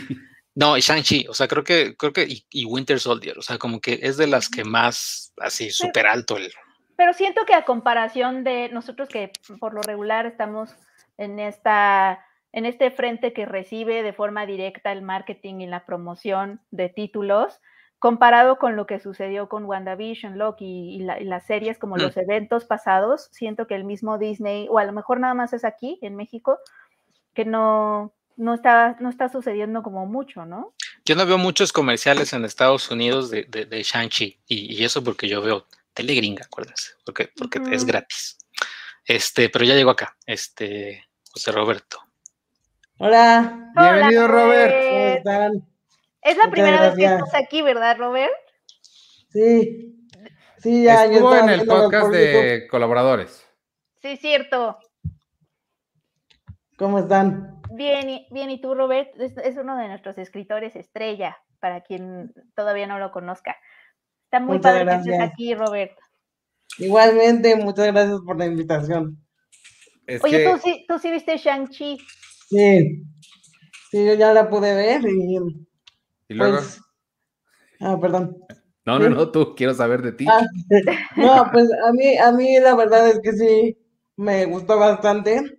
no, y Shang-Chi, o sea, creo que, creo que, y, y Winter Soldier, o sea, como que es de las que más, así, súper alto el, Pero siento que a comparación de nosotros que por lo regular estamos en esta en este frente que recibe de forma directa el marketing y la promoción de títulos, comparado con lo que sucedió con WandaVision, Loki y, las series como los mm. eventos pasados, siento que el mismo Disney, o a lo mejor nada más es aquí, en México, que no, no, está, no está sucediendo como mucho, ¿no? Yo no veo muchos comerciales en Estados Unidos de, de, Shang-Chi, y, eso porque yo veo telegringa, acuérdense, porque, porque es gratis. Este, pero ya llegó acá, este, José Roberto. Hola. Bienvenido, Robert. ¿Cómo están? Es la primera vez que estás aquí, ¿verdad, Robert? Sí. Sí, ya. Estuvo en el podcast de colaboradores. Sí, cierto. ¿Cómo están? Bien, bien. ¿Y tú, Robert? Es, uno de nuestros escritores estrella, para quien todavía no lo conozca. Está muy padre que estés aquí, Robert. Igualmente, muchas gracias por la invitación. Oye, ¿tú, sí, tú sí viste Shang-Chi. Sí, sí, yo ya la pude ver y, ¿Y luego. Pues, ah, perdón. No, no, no, tú quiero saber de ti. Ah, no, pues a mí, a mí la verdad es que sí me gustó bastante,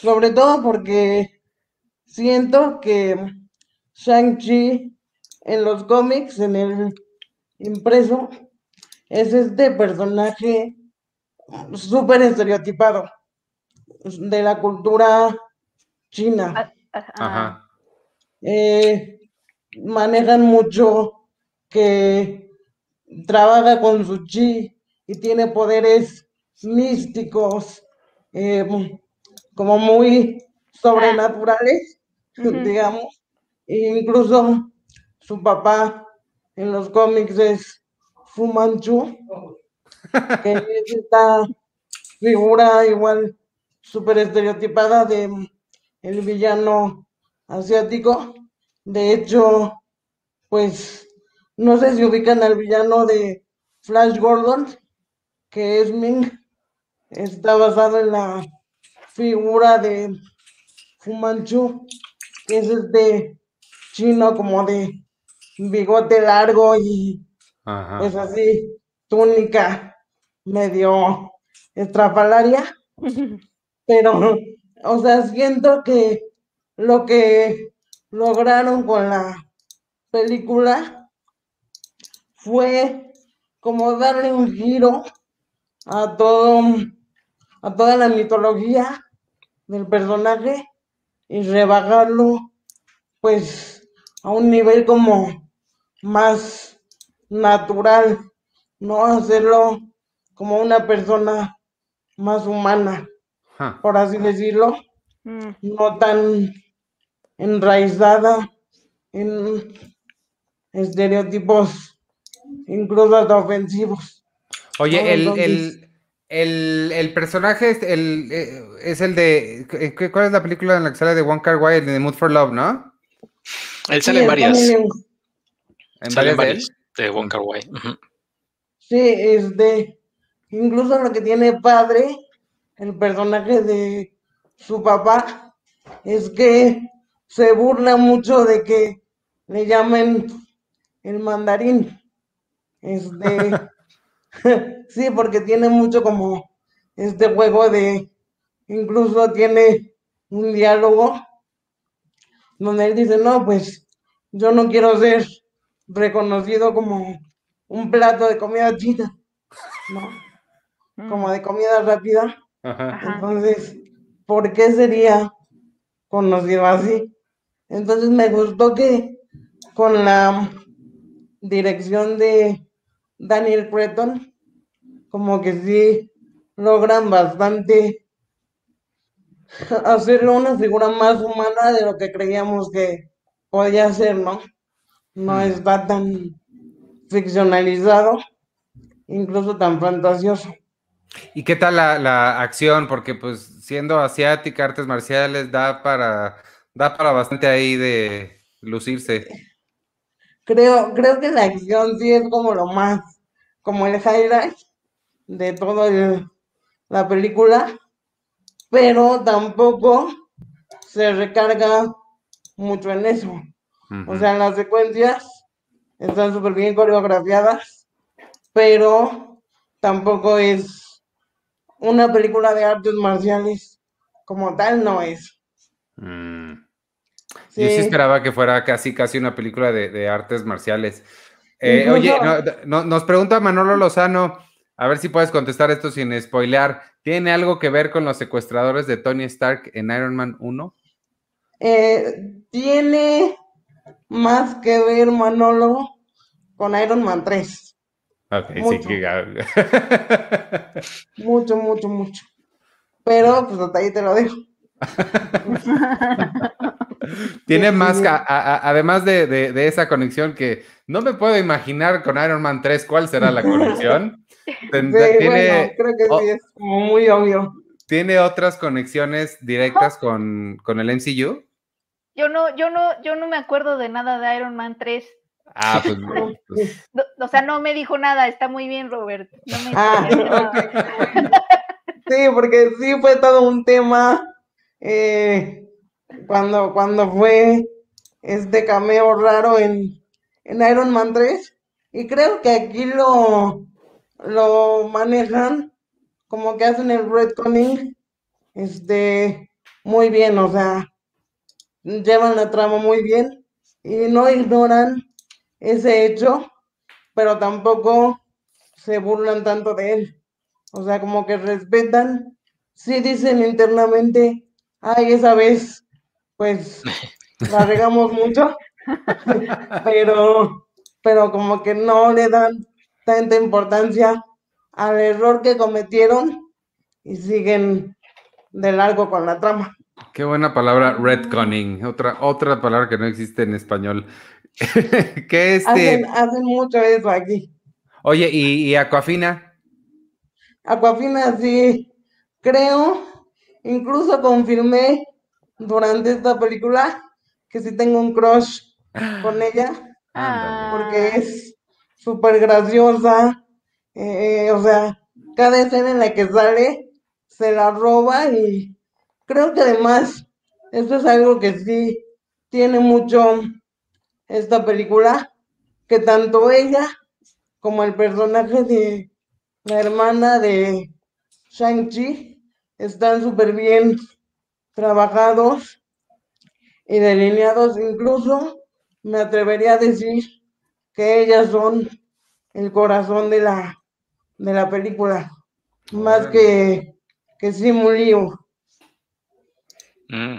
sobre todo porque siento que Shang-Chi en los cómics, en el impreso, es este personaje súper estereotipado de la cultura China. Ajá. Eh, manejan mucho que trabaja con su chi y tiene poderes místicos, eh, como muy sobrenaturales, digamos. E incluso su papá en los cómics es Fu Manchu, [LAUGHS] que es esta figura igual súper estereotipada de el villano asiático. De hecho, pues no sé si ubican al villano de Flash Gordon, que es Ming. Está basado en la figura de Fu Manchu, que es este chino como de bigote largo y es así, túnica medio estrafalaria. [LAUGHS] Pero o sea, siento que lo que lograron con la película fue como darle un giro a todo, a toda la mitología del personaje y rebajarlo pues a un nivel como más natural, no hacerlo como una persona más humana por así decirlo, mm. no tan enraizada en estereotipos incluso hasta ofensivos. Oye, el, personaje es el, eh, es el de. ¿Cuál es la película en la que sale de One Car? El de Mood for Love, ¿no? Él sale en varias. ¿En varias de One Car Why. Sí, es de. Incluso lo que tiene padre el personaje de su papá es que se burla mucho de que le llamen el mandarín. Este, [LAUGHS] sí, porque tiene mucho como este juego de, incluso tiene un diálogo donde él dice, no, pues yo no quiero ser reconocido como un plato de comida china, ¿no? Como de comida rápida. Entonces, ¿por qué sería conocido así? Entonces me gustó que con la dirección de Daniel Creton, como que sí logran bastante hacerlo una figura más humana de lo que creíamos que podía ser, ¿no? No está tan ficcionalizado, incluso tan fantasioso. ¿Y qué tal la, acción? Porque pues siendo asiática, artes marciales, da para, da para bastante ahí de lucirse. Creo, creo que la acción sí es como lo más, como el highlight de toda la película, pero tampoco se recarga mucho en eso. O sea, las secuencias están súper bien coreografiadas, pero tampoco es una película de artes marciales como tal no es. Mm. Yo sí esperaba que fuera casi, casi una película de, artes marciales. Eh, oye, nos pregunta Manolo Lozano, a ver si puedes contestar esto sin spoilear. ¿Tiene algo que ver con los secuestradores de Tony Stark en Iron Man 1? Eh, tiene más que ver, Manolo, con Iron Man 3. Ok, sí, que... mucho, mucho, mucho. Pero, pues hasta ahí te lo dejo. [LAUGHS] Tiene más, además de, esa conexión que no me puedo imaginar con Iron Man 3 cuál será la conexión. [LAUGHS] tiene, creo que sí, es como muy obvio. ¿Tiene otras conexiones directas con, con, el MCU? Yo no, yo no, yo no me acuerdo de nada de Iron Man 3. Ah, pues, [LAUGHS] pues. o sea, no me dijo nada, está muy bien, Robert. ah, sí, porque sí fue todo un tema eh, cuando, cuando fue este cameo raro en, en Iron Man 3. Y creo que aquí lo, lo manejan como que hacen el retconning este, muy bien, o sea, llevan la trama muy bien y no ignoran ese hecho, pero tampoco se burlan tanto de él. O sea, como que respetan, sí dicen internamente, ay, esa vez, pues, [LAUGHS] la regamos mucho, [LAUGHS] pero, pero como que no le dan tanta importancia al error que cometieron y siguen de largo con la trama. Qué buena palabra, redconning, otra, otra palabra que no existe en español. [LAUGHS] ¿Qué este? Hacen, mucho eso aquí. Oye, ¿y, y Aquafina? Aquafina sí, creo, incluso confirmé durante esta película que sí tengo un crush con [GASPS] ella, porque es súper graciosa, eh, o sea, cada escena en la que sale se la roba y creo que además esto es algo que sí tiene mucho esta película, que tanto ella como el personaje de la hermana de Shang-Chi están súper bien trabajados y delineados, incluso me atrevería a decir que ellas son el corazón de la, de la película, más que, que Simu mm.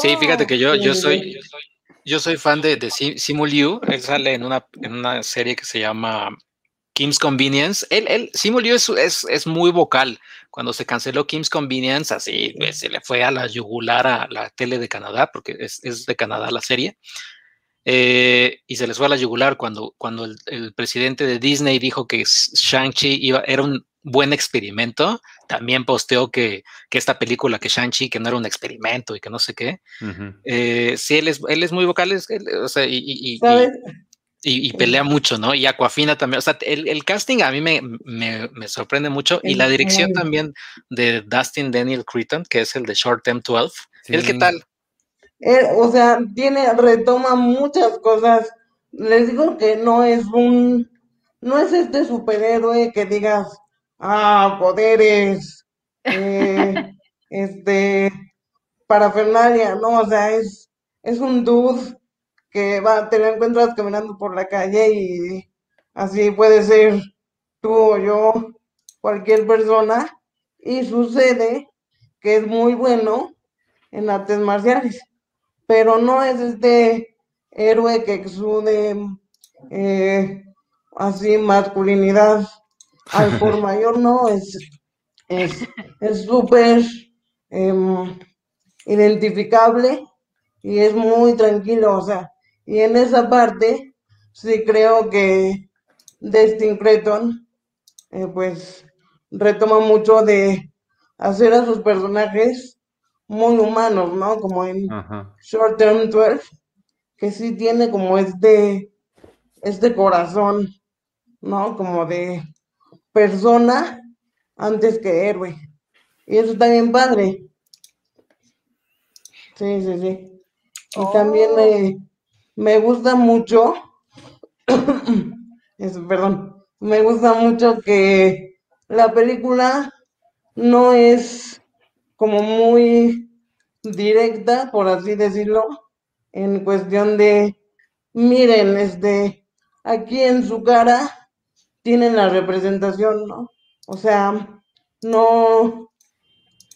Sí, fíjate que yo, yo soy, yo soy fan de, de Simu Liu. Él sale en una, en una serie que se llama Kim's Convenience. Él, él Simu Liu es, es, es, muy vocal. Cuando se canceló Kim's Convenience, así pues, se le fue a la yugular a la tele de Canadá, porque es, es de Canadá la serie. Eh, y se les fue a la yugular cuando, cuando el, el presidente de Disney dijo que Shang-Chi era un buen experimento. También posteó que, que esta película, que Shang-Chi, que no era un experimento y que no sé qué. Eh, sí, él es, él es muy vocal, o sea, y, y, y, pelea mucho, ¿no? Y Aquafina también. O sea, el, el casting a mí me, me, me sorprende mucho. y la dirección también de Dustin Daniel Creighton, que es el de Short Term 12. ¿El qué tal? o sea, tiene, retoma muchas cosas. Les digo que no es un, no es este superhéroe que digas, ah, poderes, eh, [LAUGHS] este, parafernalia, no, o sea, es, es un dude que va, te lo encuentras caminando por la calle y así puede ser tú o yo, cualquier persona, y sucede que es muy bueno en artes marciales, pero no es este héroe que exude eh, así masculinidad al por mayor no, es es súper em, identificable y es muy tranquilo, o sea, y en esa parte sí creo que Destin Creton eh, pues retoma mucho de hacer a sus personajes muy humanos, ¿no? Como en Short Term 12, que sí tiene como este, este corazón, ¿no? Como de persona antes que héroe. Y eso está bien padre. Sí, sí, sí. Y también me, me gusta mucho, [COUGHS] eso, perdón, me gusta mucho que la película no es como muy directa, por así decirlo, en cuestión de, miren, este, aquí en su cara tienen la representación, ¿no? O sea, no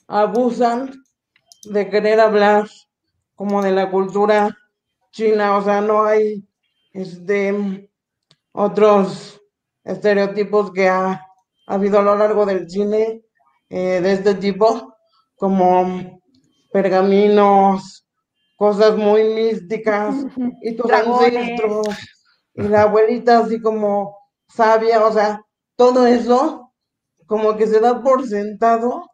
abusan de querer hablar como de la cultura china, o sea, no hay este otros estereotipos que ha, habido a lo largo del cine eh, de este tipo, como pergaminos, cosas muy místicas, y tus ancestros, y la abuelita así como sabia, o sea, todo eso como que se da por sentado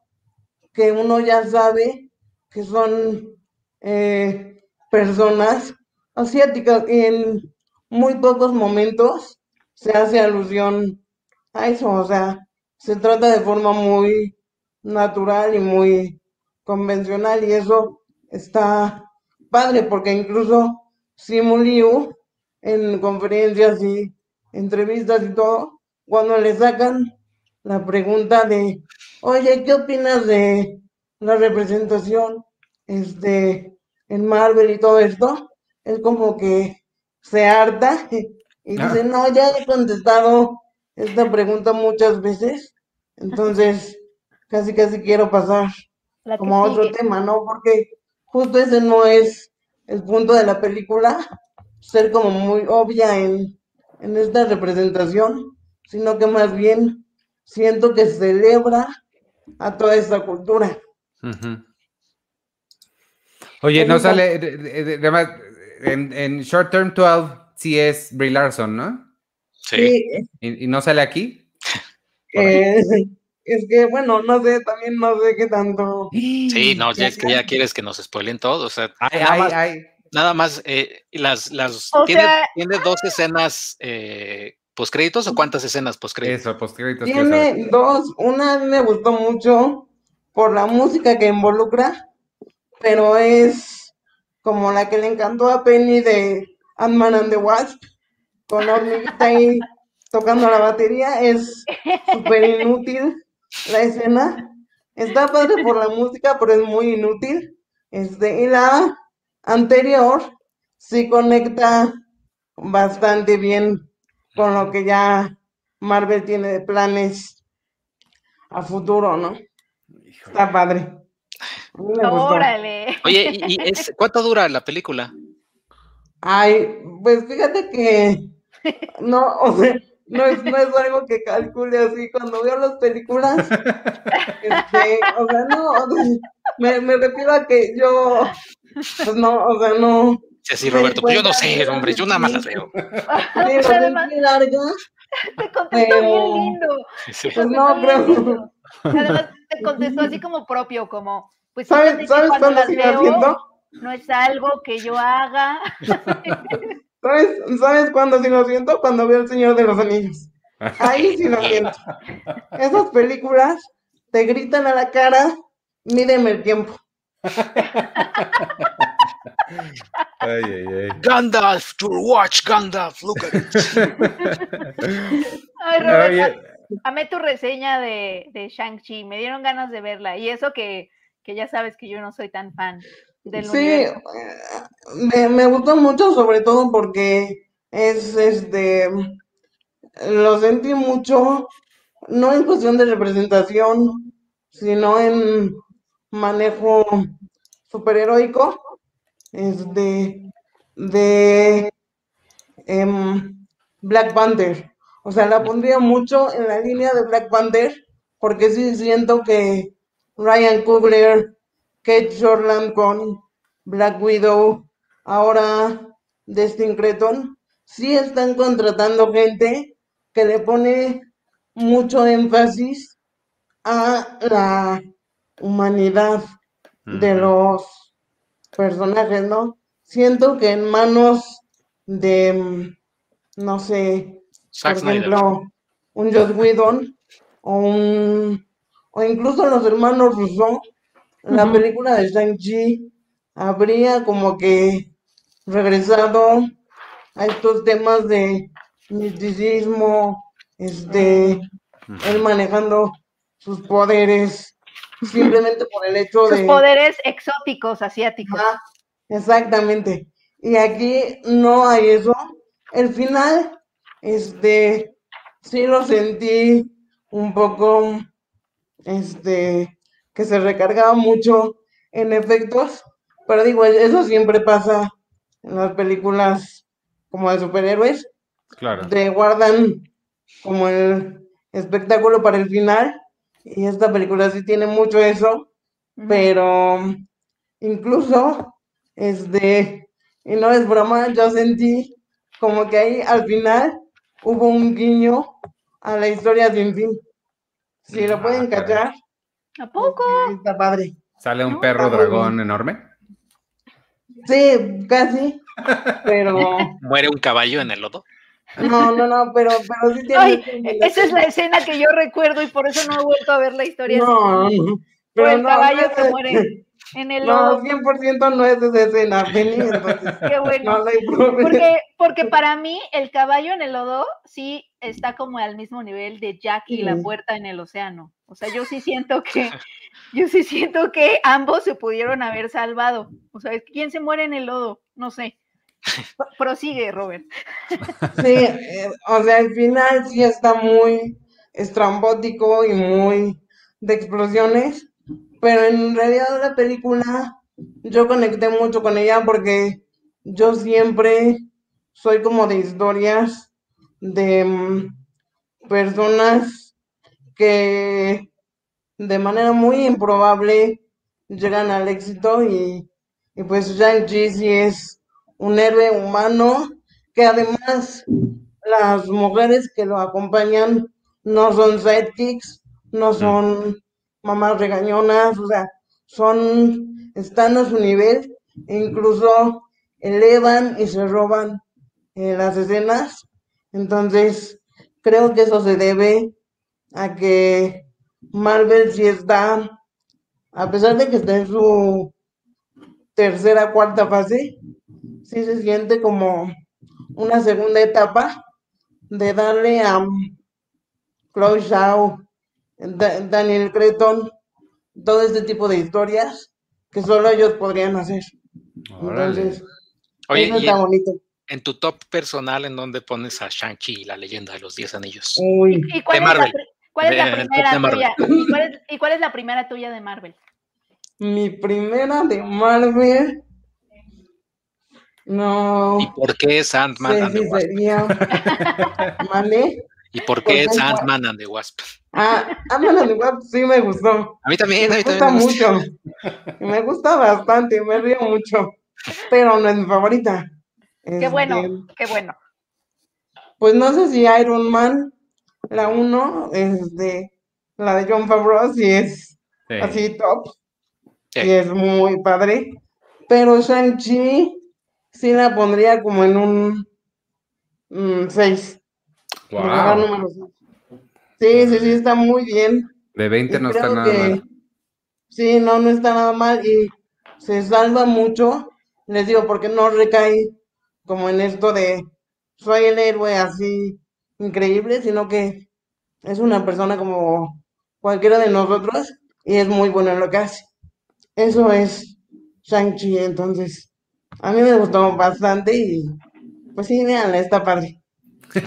que uno ya sabe que son eh, personas asiáticas y en muy pocos momentos se hace alusión a eso, o sea, se trata de forma muy natural y muy convencional y eso está padre porque incluso Simu Liu en conferencias y entrevistas y todo, cuando le sacan la pregunta de, oye, ¿qué opinas de la representación este, en Marvel y todo esto? Es como que se harta [LAUGHS] y dice, ah. no, ya he contestado esta pregunta muchas veces, entonces [LAUGHS] casi casi quiero pasar como a otro tema, ¿no? Porque justo ese no es el punto de la película, ser como muy obvia en, en esta representación, sino que más bien siento que celebra a toda esta cultura. Oye, no sale, además, en, en Short Term 12 sí es Brie Larson, ¿no? Sí. ¿Y, no sale aquí? [LAUGHS] Eh, es que, bueno, no sé, también no sé qué tanto. [GASPS] Sí, no, ya es que ya quieres que nos spoilen todo. O sea, ay, nada, ay, más, ay. Nada más, eh, las, las tiene, tiene, dos escenas eh, postcréditos o cuántas escenas postcréditos? Eso, postcréditos. Tiene dos, una me gustó mucho por la música que involucra, pero es como la que le encantó a Penny de Ant-Man and the Wasp, con hormiguita ahí tocando la batería, es súper inútil la escena. Está padre por la música, pero es muy inútil. Este, y la anterior sí conecta bastante bien con lo que ya Marvel tiene de planes a futuro, ¿no? Está padre. Órale. Oye, ¿y, es, cuánto dura la película? Ay, pues fíjate que no, o sea, no es, no es algo que calcule así cuando veo las películas. [LAUGHS] Este, o sea, no, me, me refiero a que yo, pues [LAUGHS] no, o sea, no. Sí, sí, Roberto, pues yo no sé, hombre, yo nada más las veo. [LAUGHS] Sí, además, larga. Te contestó bien lindo. Pues no, creo. Además, te contestó así como propio, como, pues ¿sabes, ¿sabes cuándo las veo, haciendo? no es algo que yo haga. [LAUGHS] ¿Sabes, ¿Sabes cuándo sí lo siento? Cuando veo El Señor de los Anillos. Ahí sí lo siento. Esas películas te gritan a la cara, mídeme el tiempo. Ay, ay, ay. Gandalf, to watch Gandalf, look at it. Ay, Roberto, amé tu reseña de, de Shang-Chi, me dieron ganas de verla. Y eso que, que ya sabes que yo no soy tan fan sí, eh, me, me, gustó mucho, sobre todo porque es este, lo sentí mucho, no en cuestión de representación, sino en manejo superheroico, este, de em, Black Panther. O sea, la pondría mucho en la línea de Black Panther, porque sí siento que Ryan Coogler Kate Shortland con Black Widow, ahora Destin Creton, sí están contratando gente que le pone mucho énfasis a la humanidad de los personajes, ¿no? Siento que en manos de, no sé, por ejemplo, un Joss [LAUGHS] Whedon o un o incluso los hermanos Rousseau la película de Shang-Chi habría como que regresado a estos temas de misticismo, este, él manejando sus poderes simplemente por el hecho Sus de... poderes exóticos, asiáticos. Exactamente. Y aquí no hay eso. El final, este, sí lo sentí un poco, este, que se recargaba mucho en efectos, pero digo, eso siempre pasa en las películas como de superhéroes, Claro. te guardan como el espectáculo para el final, y esta película sí tiene mucho eso, pero incluso, este, y no es broma, yo sentí como que ahí al final hubo un guiño a la historia sin fin. Si lo Ah, pueden cachar, ¿A poco? está padre. ¿Sale un No, perro dragón bien. enorme? Sí, casi, pero [LAUGHS] Muere un caballo en el lodo. No, no, no, pero, pero sí tiene. Ay, esa es la escena que yo recuerdo y por eso no he vuelto a ver la historia. No, no, Por pero el no, caballo no que muere [LAUGHS] en el No, lodo. 100% no es esa escena, [LAUGHS] Penny, Qué bueno. no. Porque, porque para mí el caballo en el lodo sí está como al mismo nivel de Jack y la puerta en el océano. O sea, yo sí siento que, [LAUGHS] yo sí siento que ambos se pudieron haber salvado. O sea, ¿quién se muere en el lodo? No sé. Pro- Prosigue, Robert. Sí, eh, o sea, al final sí está muy estrambótico y muy de explosiones, pero en realidad la película yo conecté mucho con ella porque yo siempre soy como de historias de mm, personas que de manera muy improbable llegan al éxito y, y pues Shang-Chi sí es un héroe humano que además las mujeres que lo acompañan no son sidekicks, no son mamás regañonas, o sea, son, están a su nivel e incluso elevan y se roban eh, las escenas. Entonces, creo que eso se debe a que Marvel sí está, a pesar de que está en su tercera, cuarta fase, sí se siente como una segunda etapa de darle a um, Chloe Daniel Cretton, todo este tipo de historias que solo ellos podrían hacer. Órale. Entonces, Oye, eso está en, bonito. en tu top personal, ¿en dónde pones a Shang-Chi y la leyenda de los 10 anillos? Uy, ¿Y cuál, De es la, Marvel. pri- cuál es la De- de primera tuya? ¿Y cuál, es, ¿Y cuál es la primera tuya de Marvel? mi primera de Marvel. No. ¿Y por qué Sandman sé and the si Wasp? [LAUGHS] ¿Y por ¿por qué qué Sandman and the Wasp? Ah, Ant-Man and the Wasp sí me gustó. A mí también, a Me mí gusta también. me gusta. mucho. Me gusta bastante, me río mucho. Pero no es mi favorita. Qué Este, bueno, qué bueno. Pues no sé si Iron Man, la 1, este, la de John Favreau, sí es Sí. así top. Sí. Y es muy padre. Pero Shang-Chi sí la pondría como en un 6. Wow. número seis. Sí, sí, sí, está muy bien. De 20 Y no está nada que mal. sí, no, no está nada mal y se salva mucho, les digo, porque no recae como en esto de soy el héroe así increíble, sino que es una persona como cualquiera de nosotros y es muy bueno en lo que hace. Eso es Shang-Chi, entonces a mí me gustó bastante y pues sí, véanla, está padre.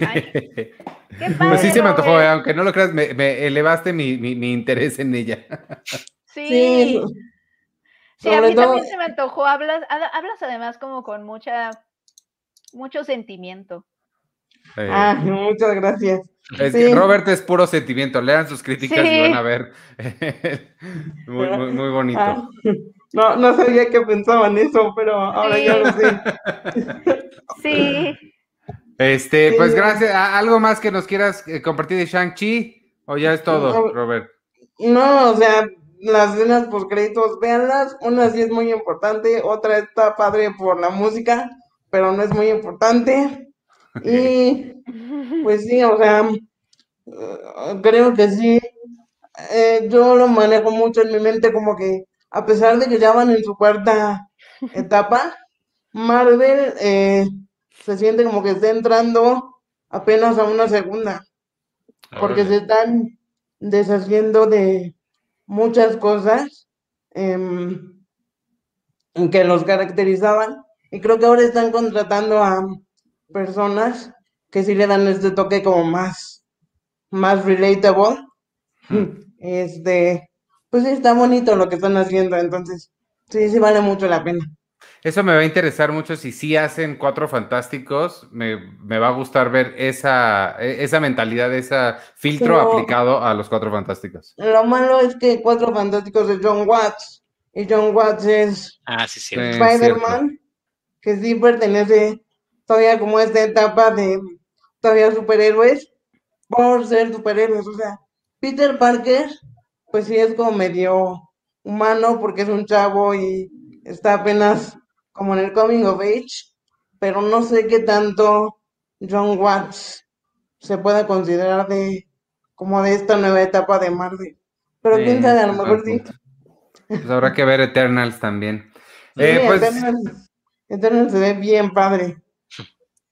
Ay, [LAUGHS] qué Pues sí padre, se me antojó, eh, aunque no lo creas, me, me elevaste mi, mi- mi interés en ella. Sí, Sí, sí, a mí todo- también se me antojó. Hablas, ha- hablas además como con mucha, mucho sentimiento. Eh, Ah, muchas gracias. es sí. que Robert es puro sentimiento. Lean sus críticas y van a ver. [LAUGHS] muy, muy, muy bonito. Ah, no, no sabía que pensaban eso, pero ahora Sí. ya lo sé. [LAUGHS] Sí, Este, pues gracias. ¿A- ¿Algo más que nos quieras eh, compartir de Shang-Chi? ¿O ya es todo, No. Robert? No, o sea, las escenas por créditos, véanlas. Una sí es muy importante, otra está padre por la música, pero no es muy importante. Y pues sí, o sea, eh, creo que sí. Eh, yo lo manejo mucho en mi mente como que a pesar de que ya van en su cuarta etapa, Marvel eh, se siente como que está entrando apenas a una segunda. porque se están deshaciendo de muchas cosas em, que los caracterizaban y creo que ahora están contratando a personas que sí le dan este toque como más, más relatable. Hmm. Este, pues sí, está bonito lo que están haciendo, entonces sí, sí vale mucho la pena. Eso me va a interesar mucho. Si sí hacen cuatro fantásticos, me, me va a gustar ver esa, e- esa mentalidad, ese filtro Pero- aplicado a los cuatro fantásticos. Lo malo es que Cuatro Fantásticos de John Watts, y John Watts es Ah, sí. Sí. Spider-Man, que sí pertenece todavía como a esta etapa de todavía superhéroes, por ser superhéroes. O sea, Peter Parker, pues sí es como medio humano porque es un chavo y está apenas como en el coming of age, pero no sé qué tanto John Watts se pueda considerar de como de esta nueva etapa de Marvel. Pero Sí, quién sabe, a lo mejor sí. Pues habrá que ver Eternals también. Sí, Eh, pues, Eternals- Eternals se ve bien padre.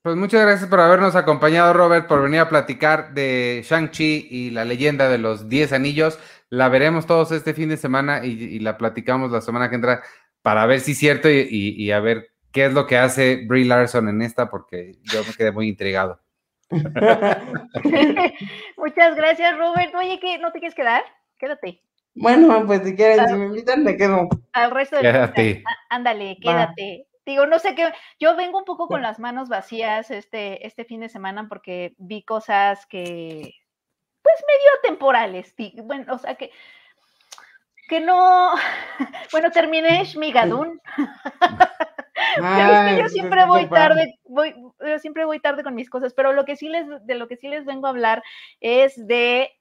pues muchas gracias por habernos acompañado, Robert, por venir a platicar de Shang-Chi y la leyenda de los 10 anillos. La veremos todos este fin de semana y, y la platicamos la semana que entra para ver si es cierto y, y- y a ver qué es lo que hace Brie Larson en esta, porque yo me quedé muy intrigado. [LAUGHS] Muchas gracias, Robert. Oye, ¿qué? ¿No te quieres quedar? Quédate. Bueno, pues si quieren, Ah. si me invitan, me quedo. Al resto del Quédate. Á- Ándale, Va. quédate. Digo, no sé qué. Yo vengo un poco con las manos vacías este, este fin de semana porque vi cosas que, pues, medio temporales. Bueno, o sea, que, que no. [LAUGHS] Bueno, terminé Shmigadun. [LAUGHS] Ves que Ay, yo siempre voy tarde, voy, yo siempre voy tarde con mis cosas, pero lo que sí les, de lo que sí les vengo a hablar es de,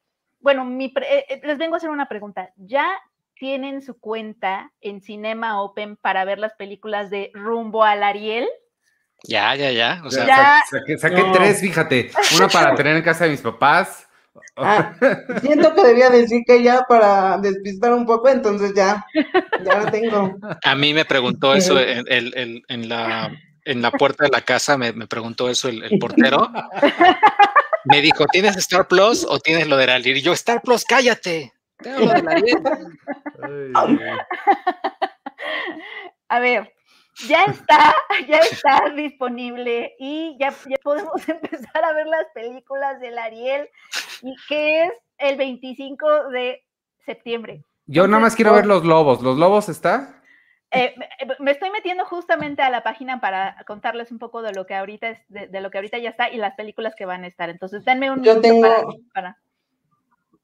bueno, mi pre- eh, eh, les vengo a hacer una pregunta. ¿Ya tienen su cuenta en Cinema Open para ver las películas de Rumbo al Ariel? Ya, ya, ya. O sea, Ya, Ya. sa- saqué, saqué No. tres, fíjate. Una para [LAUGHS] tener en casa de mis papás. Ah, siento que debía decir que ya para despistar un poco, entonces ya, ya lo tengo. a mí me preguntó eso en, el- en la, en la puerta de la casa, me, me preguntó eso el, el portero. Me dijo, ¿tienes Star Plus o tienes lo de la Y yo, Star Plus, cállate. Tengo lo de la A ver, ya está, [LAUGHS] ya está disponible y ya, ya podemos [LAUGHS] empezar a ver las películas del Ariel, y que es el 25 de septiembre. Yo nada más quiero ver los lobos. ¿Los lobos está? Eh, me- eh, me estoy metiendo justamente a la página para contarles un poco de lo que ahorita es, de, de lo que ahorita ya está y las películas que van a estar. Entonces, denme un Yo minuto tengo- para, para-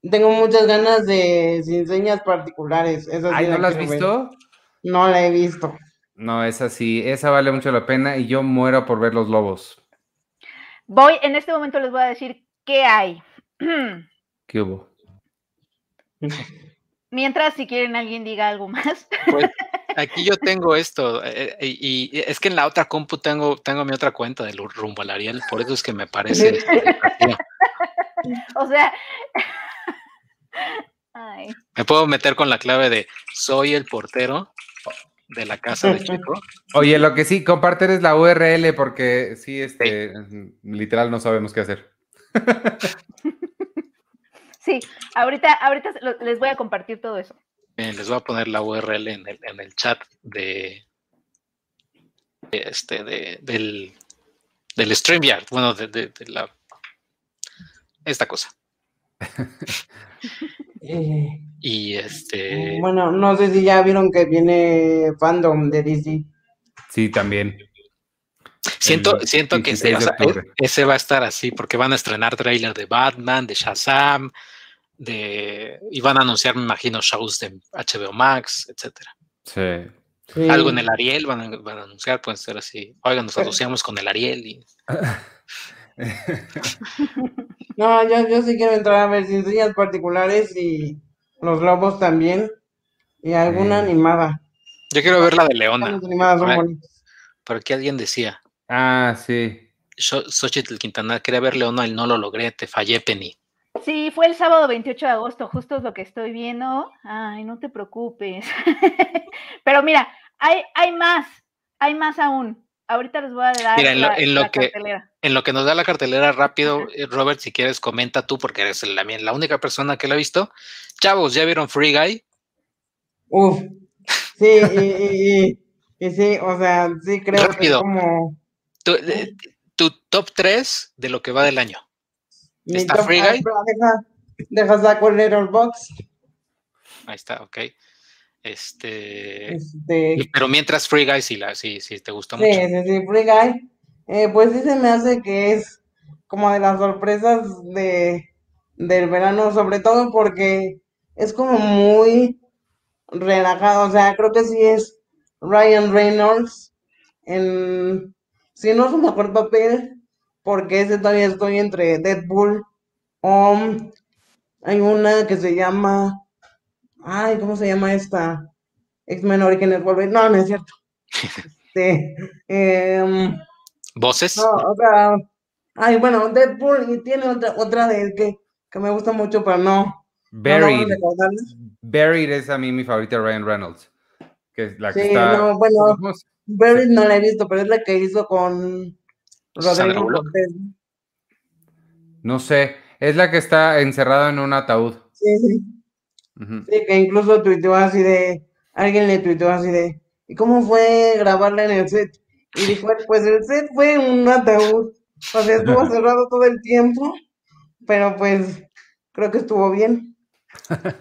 Tengo muchas ganas de sin señas particulares. Esa sí Ay, ¿no la has ver. visto? No la he visto. No, esa sí, esa vale mucho la pena y yo muero por ver los lobos. Voy, en este momento les voy a decir qué hay. [CLEARS THROAT] ¿Qué hubo? [LAUGHS] Mientras, si quieren alguien diga algo más. Pues, [LAUGHS] aquí yo tengo esto, eh, eh, y, y es que en la otra compu tengo, tengo mi otra cuenta del rumbo al Ariel, por eso es que me parece. [LAUGHS] atractivo. O sea. Ay, me puedo meter con la clave de soy el portero de la casa de Chico. Oye, lo que sí, compartes la URL porque sí, este, literal no sabemos qué hacer. sí, ahorita, ahorita les voy a compartir todo eso. Les voy a poner la URL en el, en el chat de, de este de, del, del StreamYard, bueno, de, de- de la esta cosa. [LAUGHS] Eh, Y este bueno, no sé si ya vieron que viene fandom de DC. Sí, también. siento, el siento que ese, 16 o de sea, e- ese va a estar así, porque van a estrenar trailer de Batman, de Shazam, de y van a anunciar, me imagino, shows de HBO Max, etcétera. Sí. Sí. Algo en el Ariel van a, van a anunciar, pueden ser así. Oigan, nos asociamos con el Ariel y [LAUGHS] [LAUGHS] No, yo, yo sí quiero entrar a ver sin señas particulares y los lobos también. Y alguna Sí. animada. yo quiero ver la de Leona. Por aquí alguien decía, Ah, sí. Xo- Xochitl Quintana, quería ver Leona y no lo logré, te fallé, Penny. Sí, fue el sábado 28 de agosto, justo es lo que estoy viendo. Ay, no te preocupes. [LAUGHS] Pero mira, hay, hay más, hay más aún. Ahorita les voy a dar Mira, en lo- la, en lo la que- cartelera. En lo que nos da la cartelera [LAUGHS] rápido, eh, Robert, si quieres, comenta tú, porque eres la, la única persona que lo ha visto. Chavos, ¿ya vieron Free Guy? Uf, sí, y, y, y- y sí, o sea, sí creo que es Rápido. como Tu, eh, tu top 3 de lo que va del año. mi ¿Está top- Free Guy? Deja, deja saco el Letterboxd. Ahí está, ok. Este. Este, y- Pero mientras Free Guy, sí, la, sí, sí, te gusta sí, mucho. sí, sí, Free Guy. Eh, pues sí se me hace que es como de las sorpresas de, del verano, sobre todo porque es como muy relajado, o sea, creo que sí es Ryan Reynolds en, si no su mejor papel, porque ese todavía estoy entre Deadpool o hay una que se llama, ay, ¿cómo se llama esta? X-Men Orígenes Wolverine, no, no es cierto. [LAUGHS] Este, em, ¿Voces? no, otra, ay, bueno, Deadpool y tiene otra, otra de él que, que me gusta mucho, pero no, no Buried. recordarla. Buried es a mí mi favorita Ryan Reynolds. Que es la que Sí, está. no, bueno, ¿cómo se- Buried no la he visto, pero es la que hizo con Rodrigo. Cortés. No sé. Es la que está encerrada en un ataúd. Sí, sí, Sí, que incluso tuiteó así de, alguien le tuiteó así de, ¿y cómo fue grabarla en el set? Y dijo, pues el set fue un ataúd, o sea, estuvo [LAUGHS] cerrado todo el tiempo, pero pues creo que estuvo bien.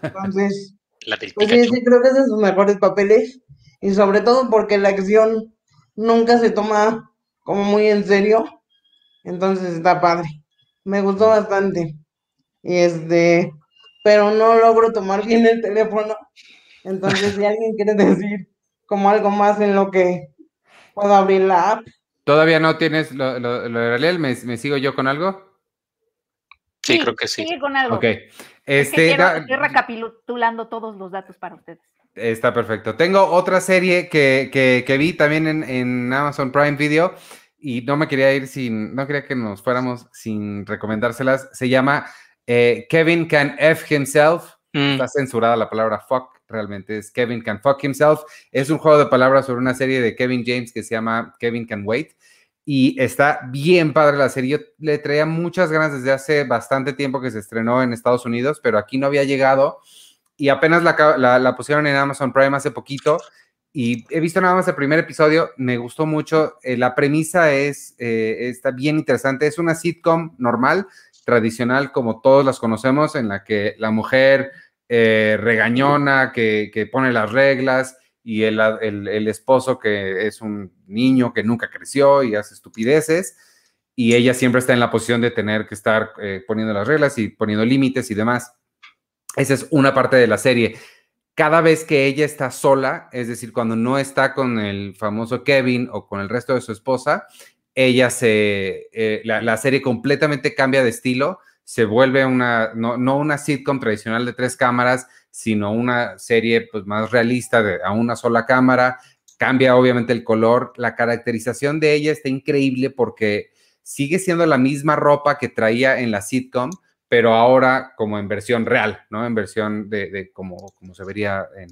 Entonces, [LAUGHS] La del pues sí, sí, creo que es de sus mejores papeles, y sobre todo porque la acción nunca se toma como muy en serio, entonces está padre. Me gustó bastante. Y este, pero no logro tomar bien el teléfono. Entonces, si alguien quiere decir como algo más en lo que puedo abrir la app, ¿Todavía no tienes lo, lo, lo de Ariel? ¿Me, me sigo yo con algo? Sí, creo que sí. Sigue con algo. Ok. Es que Este, quiero- estoy recapitulando todos los datos para ustedes. Está perfecto. Tengo otra serie que, que- que vi también en, en Amazon Prime Video y no me quería ir sin, no quería que nos fuéramos sin recomendárselas. Se llama eh, Kevin Can F Himself. Mm, Está censurada la palabra fuck, realmente es Kevin Can Fuck Himself. Es un juego de palabras sobre una serie de Kevin James que se llama Kevin Can Wait. Y está bien padre la serie. Yo le traía muchas ganas desde hace bastante tiempo que se estrenó en Estados Unidos, pero aquí no había llegado. Y apenas la, ca- la- la pusieron en Amazon Prime hace poquito. Y he visto nada más el primer episodio. Me gustó mucho. Eh, la premisa es, eh, está bien interesante. Es una sitcom normal, tradicional, como todos las conocemos, en la que la mujer eh, regañona, que, que pone las reglas, y el, el- esposo que es un niño que nunca creció y hace estupideces, y ella siempre está en la posición de tener que estar eh, poniendo las reglas y poniendo límites y demás. Esa es una parte de la serie. Cada vez que ella está sola, es decir, cuando no está con el famoso Kevin o con el resto de su esposa, ella se, eh, la, la serie completamente cambia de estilo, se vuelve una, no, no una sitcom tradicional de tres cámaras, sino una serie pues, más realista de, a una sola cámara. Cambia obviamente el color. La caracterización de ella está increíble porque sigue siendo la misma ropa que traía en la sitcom, pero ahora como en versión real, ¿no? En versión de, de como, como se vería en,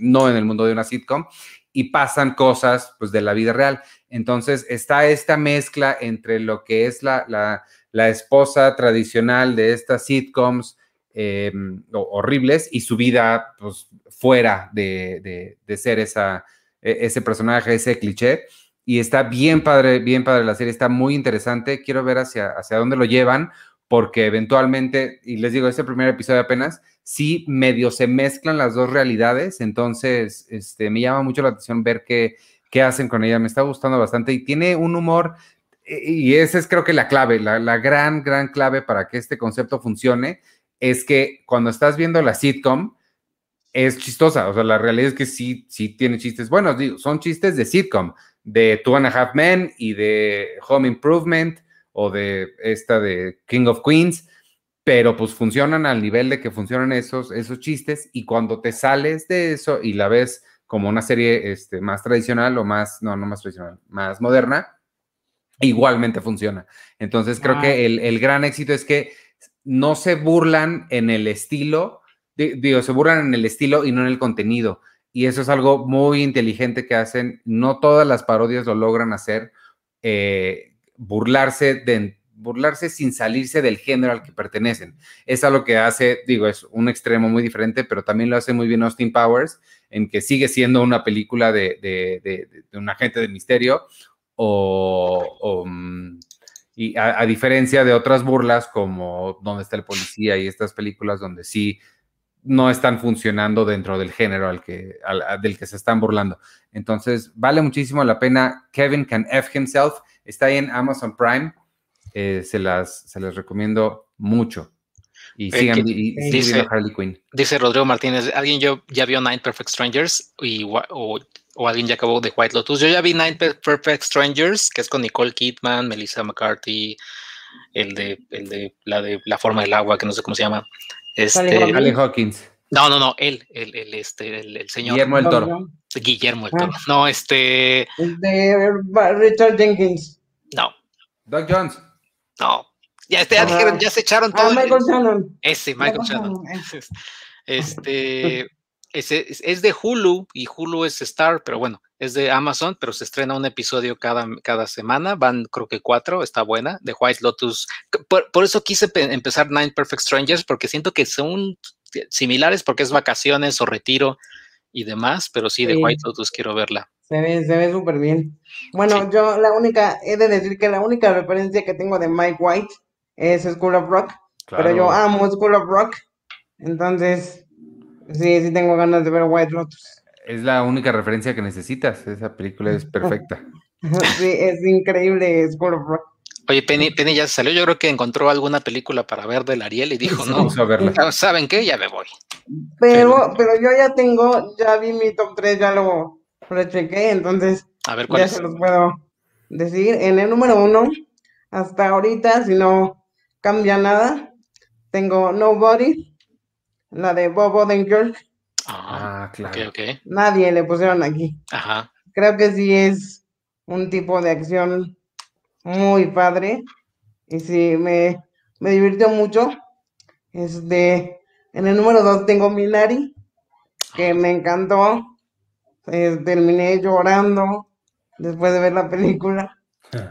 no en el mundo de una sitcom, y pasan cosas pues de la vida real. Entonces está esta mezcla entre lo que es la, la, esposa tradicional de estas sitcoms eh, horribles y su vida pues fuera de, de, de ser esa, e, ese personaje, ese cliché. Y está bien padre, bien padre la serie, está muy interesante. Quiero ver hacia, hacia dónde lo llevan, porque eventualmente, y les digo, este primer episodio apenas, sí medio se mezclan las dos realidades, entonces este, me llama mucho la atención ver qué, qué hacen con ella, me está gustando bastante y tiene un humor, y esa es creo que la clave, la, la gran, gran clave para que este concepto funcione, es que cuando estás viendo la sitcom, es chistosa, o sea, la realidad es que sí, sí tiene chistes buenos, digo, son chistes de sitcom, de Two and a Half Men y de Home Improvement, o de esta de King of Queens, pero pues funcionan al nivel de que funcionan esos, esos chistes y cuando te sales de eso y la ves como una serie este, más tradicional o más, no, no más tradicional, más moderna, igualmente funciona. Entonces creo Ah. que el, el, gran éxito es que no se burlan en el estilo, digo, se burlan en el estilo y no en el contenido. y eso es algo muy inteligente que hacen. No todas las parodias lo logran hacer, eh, burlarse de burlarse sin salirse del género al que pertenecen. Es algo que hace, digo, es un extremo muy diferente, pero también lo hace muy bien Austin Powers, en que sigue siendo una película de, de, un agente de misterio, o, mm, y a, diferencia de otras burlas como Dónde está el policía y estas películas donde sí no están funcionando dentro del género al que, del que se están burlando. Entonces, vale muchísimo la pena. Kevin Can F Himself está ahí en Amazon Prime. Eh, se, las, se las recomiendo mucho. Y sigan dice, Harley Quinn. Dice Rodrigo Martínez, ¿alguien yo ya vio Nine Perfect Strangers? Y, o, o, alguien ya acabó de White Lotus. Yo ya vi Nine Perfect Strangers, que es con Nicole Kidman, Melissa McCarthy, el de, el de la de la forma del agua, que no sé cómo se llama. Este, Allen Hawkins. No, no, no, él, el, el, este, el, señor. Guillermo el Toro. Guillermo el Toro. Ah. No, este. De Richard Jenkins. No. Doug Jones. No. Ya, este, ya, dijeron, ya se echaron ah, todo. Michael Shannon. Ese, Michael, Shannon. [LAUGHS] Este. Es, es, de Hulu y Hulu es Star, pero bueno, es de Amazon, pero se estrena un episodio cada, cada semana, van creo que cuatro, está buena, de White Lotus. Por, por eso quise empezar Nine Perfect Strangers, porque siento que son similares porque es vacaciones o retiro y demás, pero sí, de White Lotus quiero verla. Se ve, se ve súper bien. Bueno, yo la única, he de decir que la única referencia que tengo de Mike White es School of Rock, pero yo amo School of Rock, entonces sí, sí tengo ganas de ver White Lotus. Es la única referencia que necesitas, esa película es perfecta. [LAUGHS] sí, es increíble School of Rock. Oye, Penny, Penny ya salió. Yo creo que encontró alguna película para ver del Ariel y dijo, no, ¿saben qué? Ya me voy. Pero, pero yo ya tengo, ya vi mi top 3, ya lo rechequé, entonces A ver, ya se los puedo decir. En el número uno, hasta ahorita, si no cambia nada, tengo Nobody, la de Bob Odenkirk. Ah, ah claro. Nadie le pusieron aquí. Ajá. Creo que sí es un tipo de acción muy padre. Y sí, me, me divirtió mucho. Este, en el número dos tengo Minari, que me encantó. Terminé llorando después de ver la película.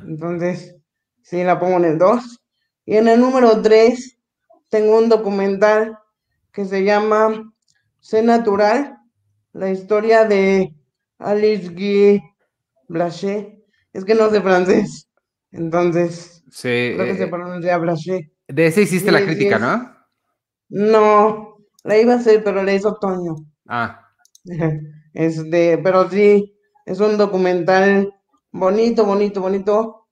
Entonces, sí, la pongo en el 2. Y en el número 3 tengo un documental que se llama Sé Natural, la historia de Alice Guy Blaché. Es que no sé francés. Entonces, sí, creo que se eh, pronuncia Blaché. De ese hiciste la crítica, ¿no? No, la iba a hacer, pero la hizo Toño. Ah. [LAUGHS] Este, pero sí, es un documental bonito, bonito, bonito,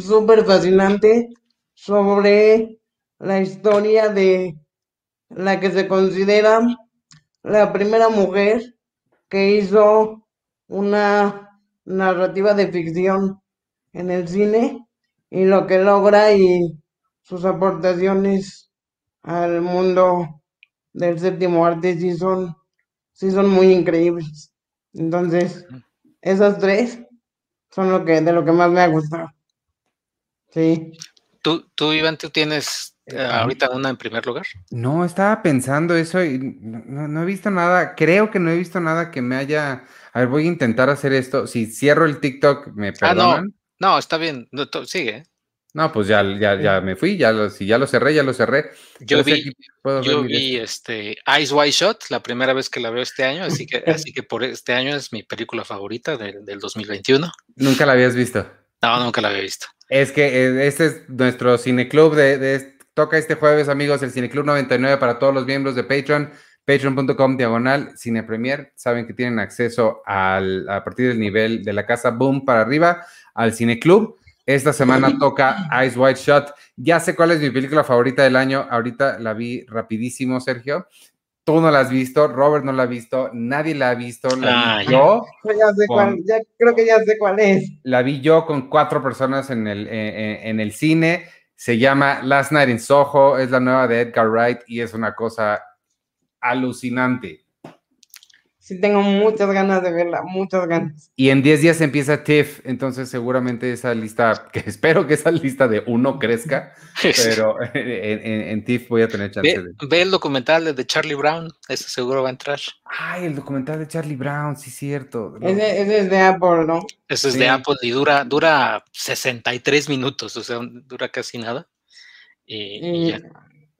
súper fascinante sobre la historia de la que se considera la primera mujer que hizo una narrativa de ficción en el cine y lo que logra y sus aportaciones al mundo del séptimo arte sí son, sí son muy increíbles. Entonces, esas tres son lo que, de lo que más me ha gustado. Sí. ¿Tú, tú Iván, tú tienes eh, ahorita una en primer lugar? No, estaba pensando eso y no, no, he visto nada, creo que no he visto nada que me haya... A ver, voy a intentar hacer esto. Si cierro el TikTok, ¿me perdonan? Ah, no, está bien, sigue. No, pues ya, ya, ya me fui, ya lo, si ya lo cerré, ya lo cerré. Yo vi, yo vi este Ice White Shot, la primera vez que la veo este año, así que, [LAUGHS] así que por este año es mi película favorita del 2021. ¿Nunca la habías visto? No, nunca la había visto. Es que eh, este es nuestro cineclub de, de, toca este jueves, amigos, el Cineclub 99 para todos los miembros de Patreon, patreon.com diagonal Cine Premier. Saben que tienen acceso al, a partir del nivel de la casa Boom para arriba al Cine Club. Esta semana toca Ice White Shot. Ya sé cuál es mi película favorita del año. Ahorita la vi rapidísimo, Sergio. Tú no la has visto, Robert no la ha visto, nadie la ha visto. La vi ah, yo. Ya, sé cuál, ya creo que ya sé cuál es. La vi yo con cuatro personas en el, eh, eh, en el cine. Se llama Last Night in Soho. Es la nueva de Edgar Wright y es una cosa alucinante. Sí tengo muchas ganas de verla, muchas ganas. Y en 10 días empieza TIFF, entonces seguramente esa lista, que [LAUGHS] espero que esa lista de uno crezca, [LAUGHS] pero en, en, en TIFF voy a tener chance Ve, de... ve el documental de Charlie Brown, ese seguro va a entrar. Ay, el documental de Charlie Brown, sí, cierto. No. Ese, ese es de Apple, ¿no? Ese es Sí. de Apple y dura, dura 63 minutos, o sea, dura casi nada. Y, y Y, ya.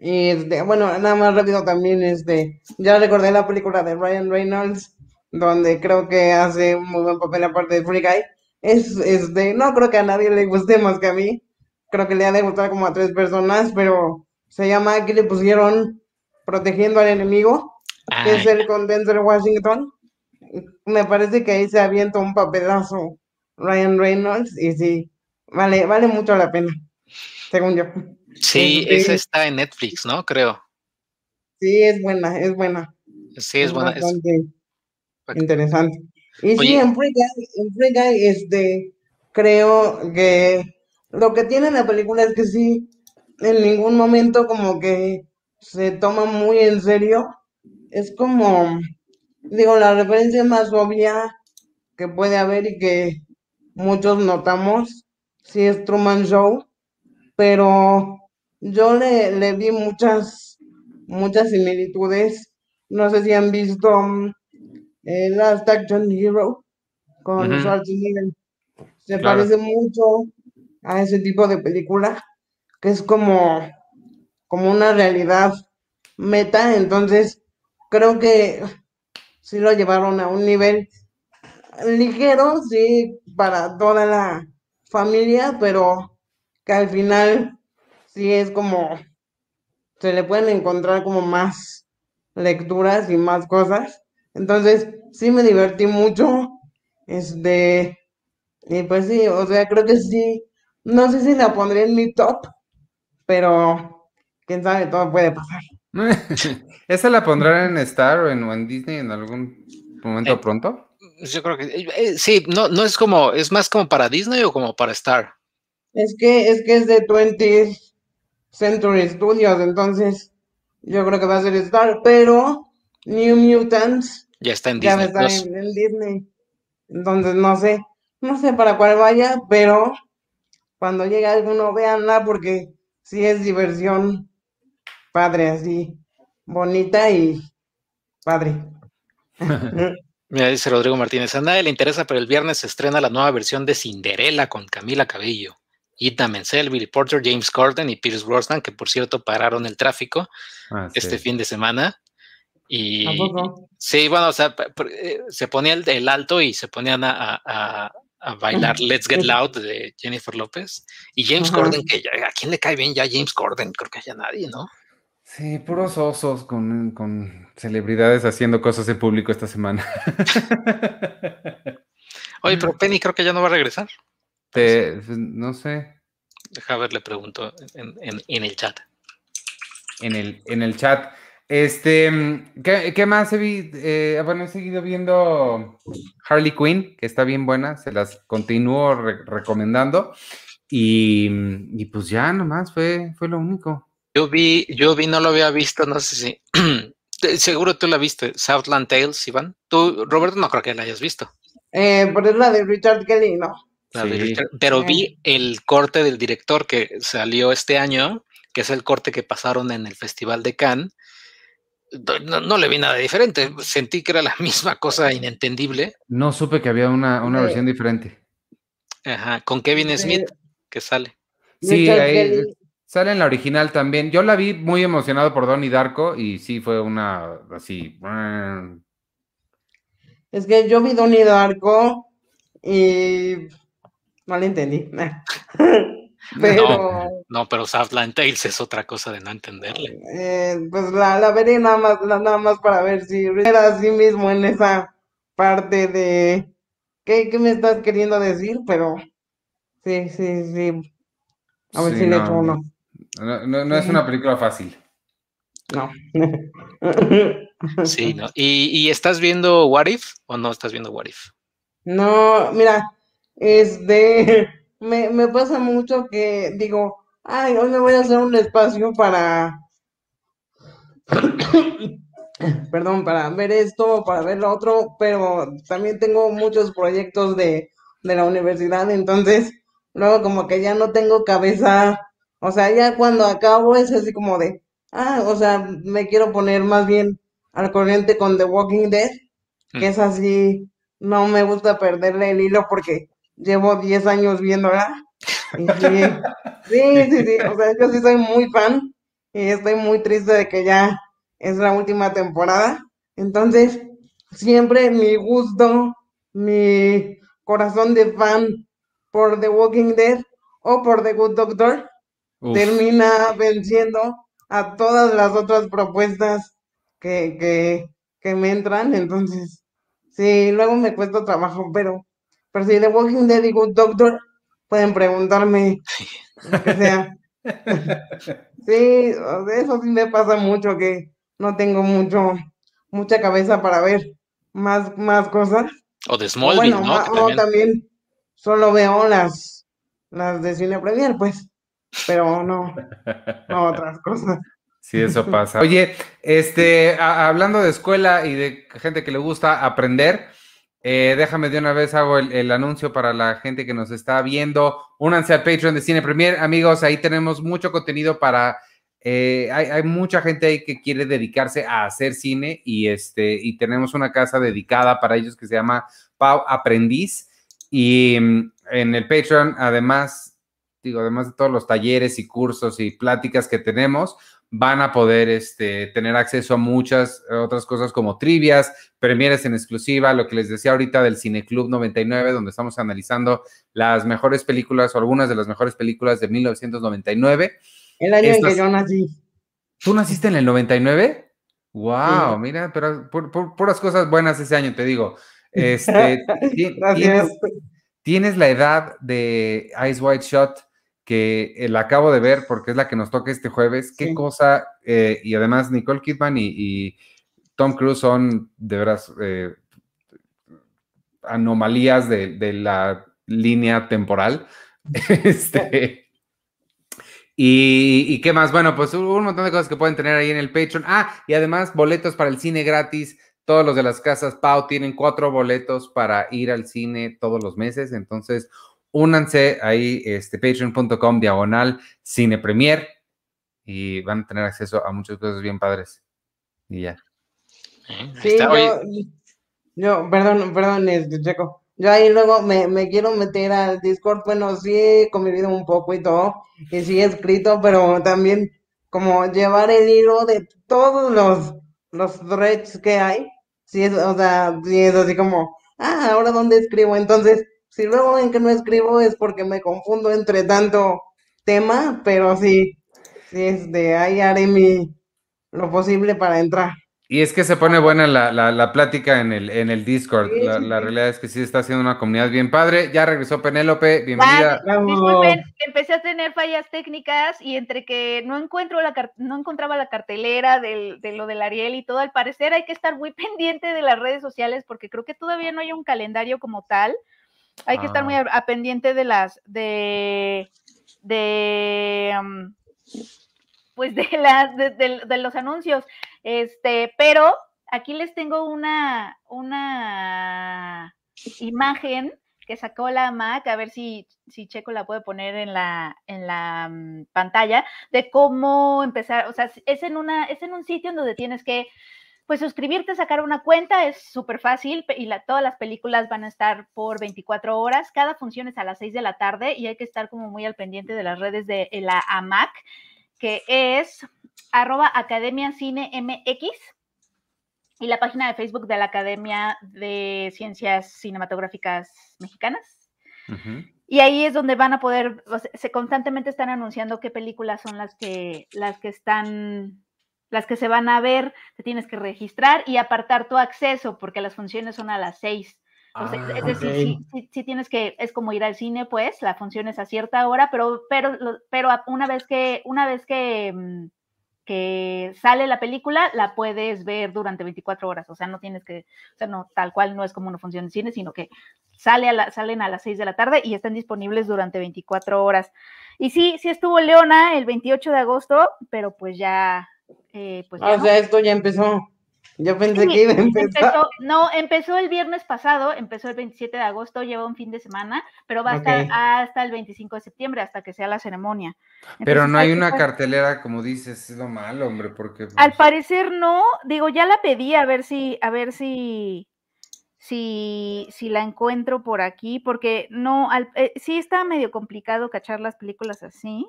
Y, este, bueno, nada más rápido también, este, ya recordé la película de Ryan Reynolds, donde creo que hace un muy buen papel aparte de Free Guy. Es, este, no creo que a nadie le guste más que a mí. Creo que le ha de gustar como a tres personas, pero se llama, aquí le pusieron Protegiendo al Enemigo, que es el con Denzel Washington. Me parece que ahí se avienta un papelazo Ryan Reynolds y sí, vale, vale mucho la pena, según yo. Sí, este- esa está en Netflix, ¿no? Creo. Sí, es buena, es buena. Sí, es buena. es- interesante. Y sí, en Free Guy, en Free Guy, este, creo que lo que tiene la película es que sí, en ningún momento como que se toma muy en serio. Es como, digo, la referencia más obvia que puede haber y que muchos notamos, sí es Truman Show, pero yo le, le vi muchas, muchas similitudes. No sé si han visto mm, el Last Action Hero con Ujú. Schwarzenegger. Se Claro. parece mucho a ese tipo de película, que es como, como una realidad meta. Entonces, creo que sí lo llevaron a un nivel ligero, sí, para toda la familia, pero que al final sí es como, se le pueden encontrar como más lecturas y más cosas. Entonces, sí me divertí mucho. Este, y pues sí, o sea, creo que sí. No sé si la pondré en mi top, pero quién sabe, todo puede pasar. [LAUGHS] ¿Esa la pondrán en Star o en, o en Disney en algún momento Eh, pronto? Yo creo que eh, eh, sí, no, no es como, es más como para Disney o como para Star. Es que, es que es de 20th Century Studios, entonces yo creo que va a ser Star, pero New Mutants Ya está en ya Disney estar Plus. en, en Disney. Entonces no sé, no sé para cuál vaya, pero cuando llegue alguno, véanla porque sí es diversión padre, así, bonita y padre. [LAUGHS] Mira, dice Rodrigo Martínez, a nadie le interesa, pero el viernes se estrena la nueva versión de Cinderella con Camila Cabello, Ida Menzel, Billy Porter, James Corden y Pierce Brosnan, que por cierto pararon el tráfico Ah, este sí. fin de semana. Y sí, bueno, o sea, eh, se ponía el, el alto y se ponían a, a- a- a bailar [LAUGHS] Let's Get Loud de Jennifer López y James Ajá. Corden, que ya- a quién le cae bien ya James Corden, creo que haya nadie, ¿no? Sí, puros osos con, con celebridades haciendo cosas en público esta semana. Oye, pero [LAUGHS] Penny creo que ya no va a regresar. Te- pues, no sé, Deja ver, le pregunto en, en- en el chat. en el, en el chat. Este, mm, ¿qué, qué más he visto? bueno, he seguido viendo Harley Quinn, que está bien buena, se las continúo re- recomendando. Y, mm, y pues ya nomás fue, fue lo único. Yo vi, yo vi, no lo había visto, no sé si. [CLEARS THROAT] Seguro tú la viste, Southland Tales, Iván. Tú, Roberto, no creo que la hayas visto. Eh, pero es la de Richard Kelly, ¿no? Sí. Pero Sí. vi el corte del director que salió este año, que es el corte que pasaron en el Festival de Cannes. No, no le vi nada diferente. Sentí que era la [LAUGHS] misma cosa inentendible. No supe que había una, una Sí. versión diferente. Ajá, con Kevin Sí. Smith, que sale. Sí, ahí sale en la original también. Yo la vi muy emocionado por Donnie Darko y sí fue una así. Es que yo vi Donnie Darko y no le entendí. [LAUGHS] Pero No, pero Southland Tales es otra cosa de no entenderle. eh, pues la, la veré nada más, la- nada más para ver si era así mismo en esa parte de ¿qué, qué me estás queriendo decir? Pero sí, sí, sí. A ver Sí, si le no. echo uno. No, no- no es una película fácil. No. Sí, [LAUGHS] ¿no? ¿Y, y estás viendo What If o no estás viendo What If? No, mira, este, [LAUGHS] me, me pasa mucho que digo, ay, hoy me voy a hacer un espacio para, [COUGHS] perdón, para ver esto, para ver lo otro, pero también tengo muchos proyectos de, de la universidad, entonces luego como que ya no tengo cabeza, o sea, ya cuando acabo es así como de, ah, o sea, me quiero poner más bien al corriente con The Walking Dead, que es así, no me gusta perderle el hilo porque llevo 10 años viéndola. Y sí, sí, sí, sí, o sea, yo sí soy muy fan y estoy muy triste de que ya es la última temporada. Entonces, siempre mi gusto, mi corazón de fan por The Walking Dead o por The Good Doctor Uf. termina venciendo a todas las otras propuestas que, que, que me entran. Entonces, sí, luego me cuesta trabajo, pero, pero si The Walking Dead y Good Doctor pueden preguntarme lo que sea. [LAUGHS] Sí, eso sí me pasa mucho, que no tengo mucho, mucha cabeza para ver más, más cosas. O de Smallville, bueno, ¿no? o también- también solo veo las, las de Cine Premier, pues, pero no, no otras cosas. Sí, eso pasa. Oye, este, a- hablando de escuela y de gente que le gusta aprender, eh, déjame de una vez hago el, anuncio para la gente que nos está viendo. Únanse al Patreon de Cine Premier, amigos. Ahí tenemos mucho contenido para. eh, hay, hay mucha gente ahí que quiere dedicarse a hacer cine y este y tenemos una casa dedicada para ellos que se llama Pau Aprendiz y mm, en el Patreon además digo además de todos los talleres y cursos y pláticas que tenemos van a poder este, tener acceso a muchas otras cosas como trivias, premieres en exclusiva, lo que les decía ahorita del Cineclub 99, donde estamos analizando las mejores películas o algunas de las mejores películas de 1999. El año en que yo nací. ¿Tú naciste en el 99? ¡Wow! Sí. Mira, pero pu- pu- puras cosas buenas ese año, te digo. Este, [LAUGHS] Gracias. tienes, tienes la edad de Ice White Shot, que eh, la acabo de ver porque es la que nos toca este jueves. Qué Sí. cosa, eh, y además Nicole Kidman y, y Tom Cruise son de veras eh, anomalías de, de la línea temporal. [LAUGHS] Este. Y, y qué más, bueno, pues un montón de cosas que pueden tener ahí en el Patreon. Ah, y además boletos para el cine gratis. Todos los de las casas Pau tienen cuatro boletos para ir al cine todos los meses. Entonces, únanse ahí, este, patreon.com diagonal cine premier y van a tener acceso a muchas cosas bien padres. Y ya. Sí, está. Oye, yo, yo, perdón, perdón, este, Checo. Yo ahí luego me, me quiero meter al Discord. Bueno, sí he convivido un poco y todo, y sí he escrito, pero también como llevar el hilo de todos los, los threads que hay. Sí, es, o sea, sí es así como, ah, ahora dónde escribo. Entonces, si luego en que no escribo es porque me confundo entre tanto tema, pero sí, sí, este, ahí haré mi, lo posible para entrar. Y es que se pone buena la, la- la plática en el, en el Discord. Sí, La, sí, la realidad es que sí está haciendo una comunidad bien padre. Ya regresó Penélope, bienvenida. Disculpen, empecé a tener fallas técnicas y entre que no encuentro la no encontraba la cartelera del- de lo del Ariel y todo, al parecer hay que estar muy [LAUGHS] pendiente de las redes sociales porque creo que todavía no hay un calendario como tal. Hay que estar muy Ah. a, a pendiente de las de de um, pues de las de, de- de los anuncios. Este, pero aquí les tengo una una imagen que sacó la Mac, a ver si, si Checo la puede poner en la, en la mm, pantalla, de cómo empezar, o sea, es en, una, es en un sitio en donde tienes que, pues, suscribirte, sacar una cuenta, es súper fácil y la- todas las películas van a estar por 24 horas, cada función es a las 6 de la tarde y hay que estar como muy al pendiente de las redes de la AMAC, que es arroba Academia Cine MX y la página de Facebook de la Academia de Ciencias Cinematográficas Mexicanas. Y ahí es donde van a poder, o sea, se constantemente están anunciando qué películas son las que, las que están, las que se van a ver, te tienes que registrar y apartar tu acceso, porque las funciones son a las seis. Sea, Ah, es decir, ok. sí, sí- sí tienes que, es como ir al cine, pues, la función es a cierta hora, pero, pero, pero una vez que, una vez que, mm, que sale la película, la puedes ver durante 24 horas. O sea, no tienes que, o sea, no, tal cual no es como una función de cine, sino que sale a la- salen a las 6 de la tarde y están disponibles durante 24 horas. Y sí, sí estuvo Leona el 28 de agosto, pero pues ya, eh, pues ya O no. sea, esto ya empezó. Yo pensé Sí, que iba a empezar. Empezó, no, empezó el viernes pasado, empezó el 27 de agosto, lleva un fin de semana, pero va a estar hasta el 25 de septiembre, hasta que sea la ceremonia. Pero no hay una cartelera, como dices, es lo malo, hombre, porque... Al pues, parecer no, digo, ya la pedí a ver si, a ver si, si, si la encuentro por aquí, porque no, al- eh, sí está medio complicado cachar las películas así.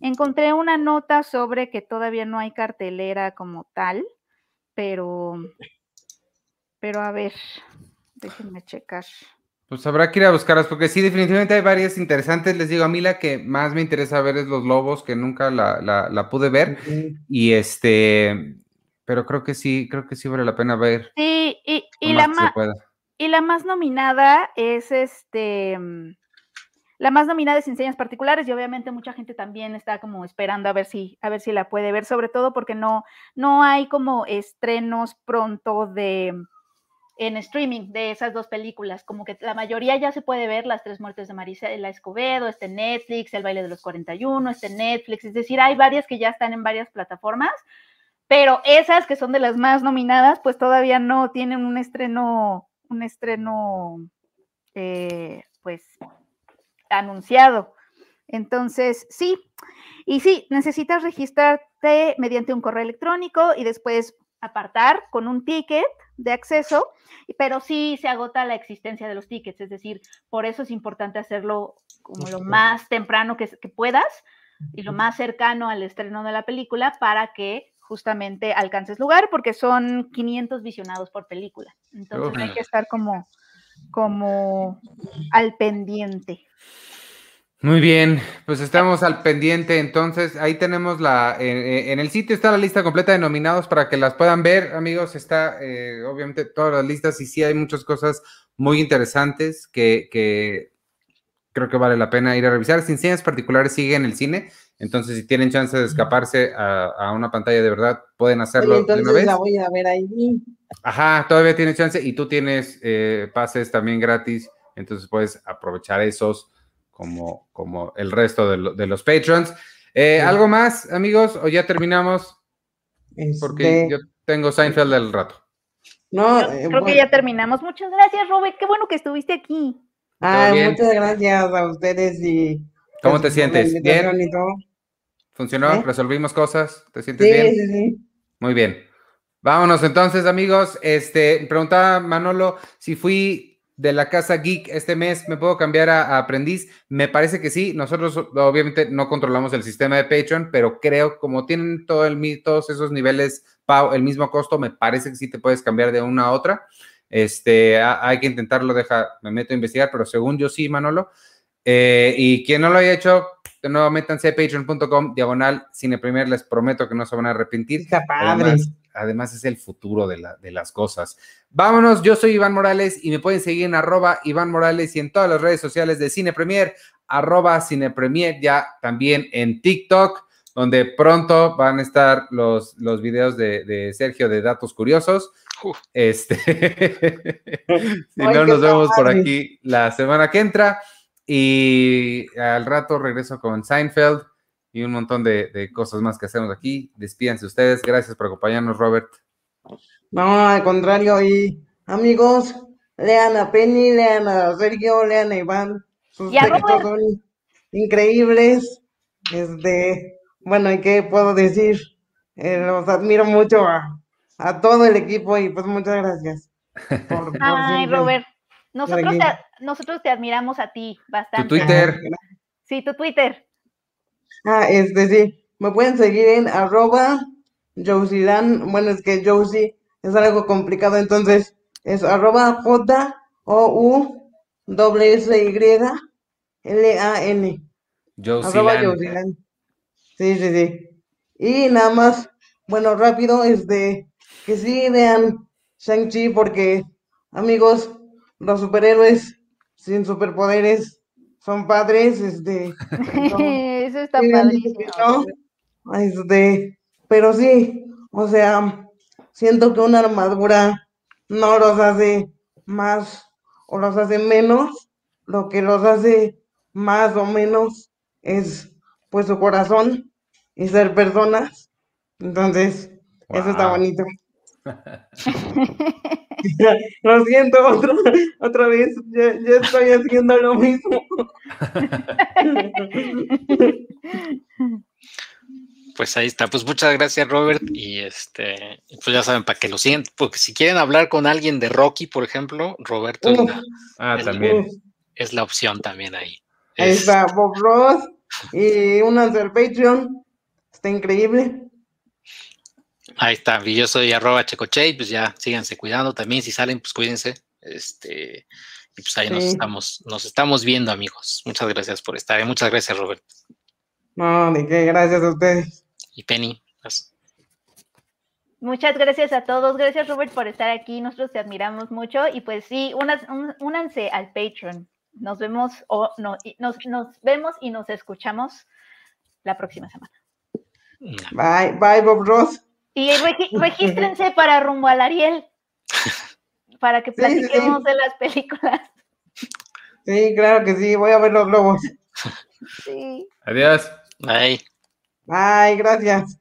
Encontré una nota sobre que todavía no hay cartelera como tal, pero, pero a ver, déjenme checar. Pues habrá que ir a buscarlas, porque sí, definitivamente hay varias interesantes. Les digo, a mí la que más me interesa ver es Los Lobos, que nunca la, la- la pude ver. Y este, pero creo que sí, creo que sí vale la pena ver. Sí, y, la más y la más nominada es este. La más nominada es Enseñas Particulares y obviamente mucha gente también está como esperando a ver si, a ver si la puede ver, sobre todo porque no, no hay como estrenos pronto de en streaming de esas dos películas, como que la mayoría ya se puede ver, Las Tres Muertes de Marisela Escobedo, este Netflix, El Baile de los 41, este Netflix, es decir, hay varias que ya están en varias plataformas, pero esas que son de las más nominadas, pues todavía no tienen un estreno, un estreno, eh, pues, anunciado. Entonces, sí, y sí, necesitas registrarte mediante un correo electrónico y después apartar con un ticket de acceso, pero sí se agota la existencia de los tickets, es decir, por eso es importante hacerlo como lo más temprano que, que puedas y lo más cercano al estreno de la película para que justamente alcances lugar, porque son 500 visionados por película. Entonces hay que estar como, como al pendiente. Muy bien, pues estamos al pendiente. Entonces, ahí tenemos la. En, en el sitio está la lista completa de nominados para que las puedan ver, amigos. Está, eh, obviamente, todas las listas y sí hay muchas cosas muy interesantes que, que creo que vale la pena ir a revisar. Sin señas particulares sigue en el cine. Entonces, si tienen chance de escaparse a, a una pantalla de verdad, pueden hacerlo Oye, de una entonces vez. la voy a ver ahí. Ajá, todavía tienes chance y tú tienes eh, pases también gratis, entonces puedes aprovechar esos como, como el resto de, lo- de los patrons. Eh, Sí. ¿Algo más, amigos? ¿O ya terminamos? Porque Este, yo tengo Seinfeld del rato. no, Creo, eh, creo que ya terminamos. Muchas gracias, Robert. Qué bueno que estuviste aquí. ah, muchas gracias a ustedes y ¿Cómo te sientes? ¿Bien? ¿Funcionó? ¿Eh? ¿Resolvimos cosas? ¿Te sientes Sí, bien? sí, sí. Muy bien. Vámonos entonces, amigos. Este, preguntaba Manolo si fui de la casa geek este mes, ¿me puedo cambiar a, a aprendiz? Me parece que sí. Nosotros obviamente no controlamos el sistema de Patreon, pero creo como tienen todo el, todos esos niveles, el mismo costo, me parece que sí te puedes cambiar de una a otra. Este, ha- hay que intentarlo, deja, me meto a investigar, pero según yo sí, Manolo. Eh, y quien no lo haya hecho, de nuevo métanse a patreon.com, diagonal, Cine Premier, les prometo que no se van a arrepentir. Está padre. Además, además es el futuro de, la- de las cosas. Vámonos, yo soy Iván Morales y me pueden seguir en arroba Iván Morales y en todas las redes sociales de Cine Premier, arroba Cine Premier, ya también en TikTok, donde pronto van a estar los, los videos de, de Sergio de Datos Curiosos. Uf. Este, [LAUGHS] si Ay, no, nos vemos por aquí la semana que entra. Y al rato regreso con Seinfeld y un montón de, de cosas más que hacemos aquí. Despídanse ustedes. Gracias por acompañarnos, Robert. No, al contrario, y amigos, lean a Penny, lean a Sergio, lean a Iván. Sus Y a textos Robert. son increíbles. Este, bueno, ¿y qué puedo decir? Eh, los admiro mucho a, a todo el equipo y pues muchas gracias. por- [LAUGHS] por Ay, siempre. Robert. Nosotros te, nosotros te admiramos a ti bastante. Tu Twitter. Sí, tu Twitter. Ah, este sí, me pueden seguir en arroba Josilan, bueno, es que Josie es algo complicado, entonces es arroba J O U W S Y L A N, arroba. Sí, sí, sí. Y nada más, bueno, rápido, este, que sí vean Shang-Chi porque, amigos, los superhéroes sin superpoderes son padres, este, [LAUGHS] Eso está padrísimo. no. Este, pero sí, o sea, siento que una armadura no los hace más o los hace menos, lo que los hace más o menos es pues su corazón y ser personas. Entonces, eso está bonito. [LAUGHS] Lo siento, otro, otra vez, ya, ya estoy haciendo lo mismo. Pues ahí está. Pues muchas gracias, Robert. Y este, pues ya saben, para que lo sigan, porque si quieren hablar con alguien de Rocky, por ejemplo, Roberto es Uf. la, Ah, El- también. es la opción también ahí. Ahí Es- está Bob Ross y únanse al Patreon. Está increíble. Ahí está. Y yo soy arroba checoche, pues ya síganse cuidando también. Si salen, pues cuídense. Este, y pues ahí nos estamos, nos estamos viendo, amigos. Muchas gracias por estar. y Muchas gracias, Robert. No, de qué, gracias a ustedes. Y Penny. pues, Muchas gracias a todos. Gracias, Robert, por estar aquí. Nosotros te admiramos mucho. Y pues sí, unas- un- únanse al Patreon. Nos vemos o no, y nos, nos vemos y nos escuchamos la próxima semana. Bye, bye, Bob Ross. Y regi- [LAUGHS] regístrense para rumbo al Ariel. Para que Sí, sí, sí. platiquemos de las películas. Sí, claro que sí, voy a ver los lobos. Sí. Adiós. Bye. Bye, gracias.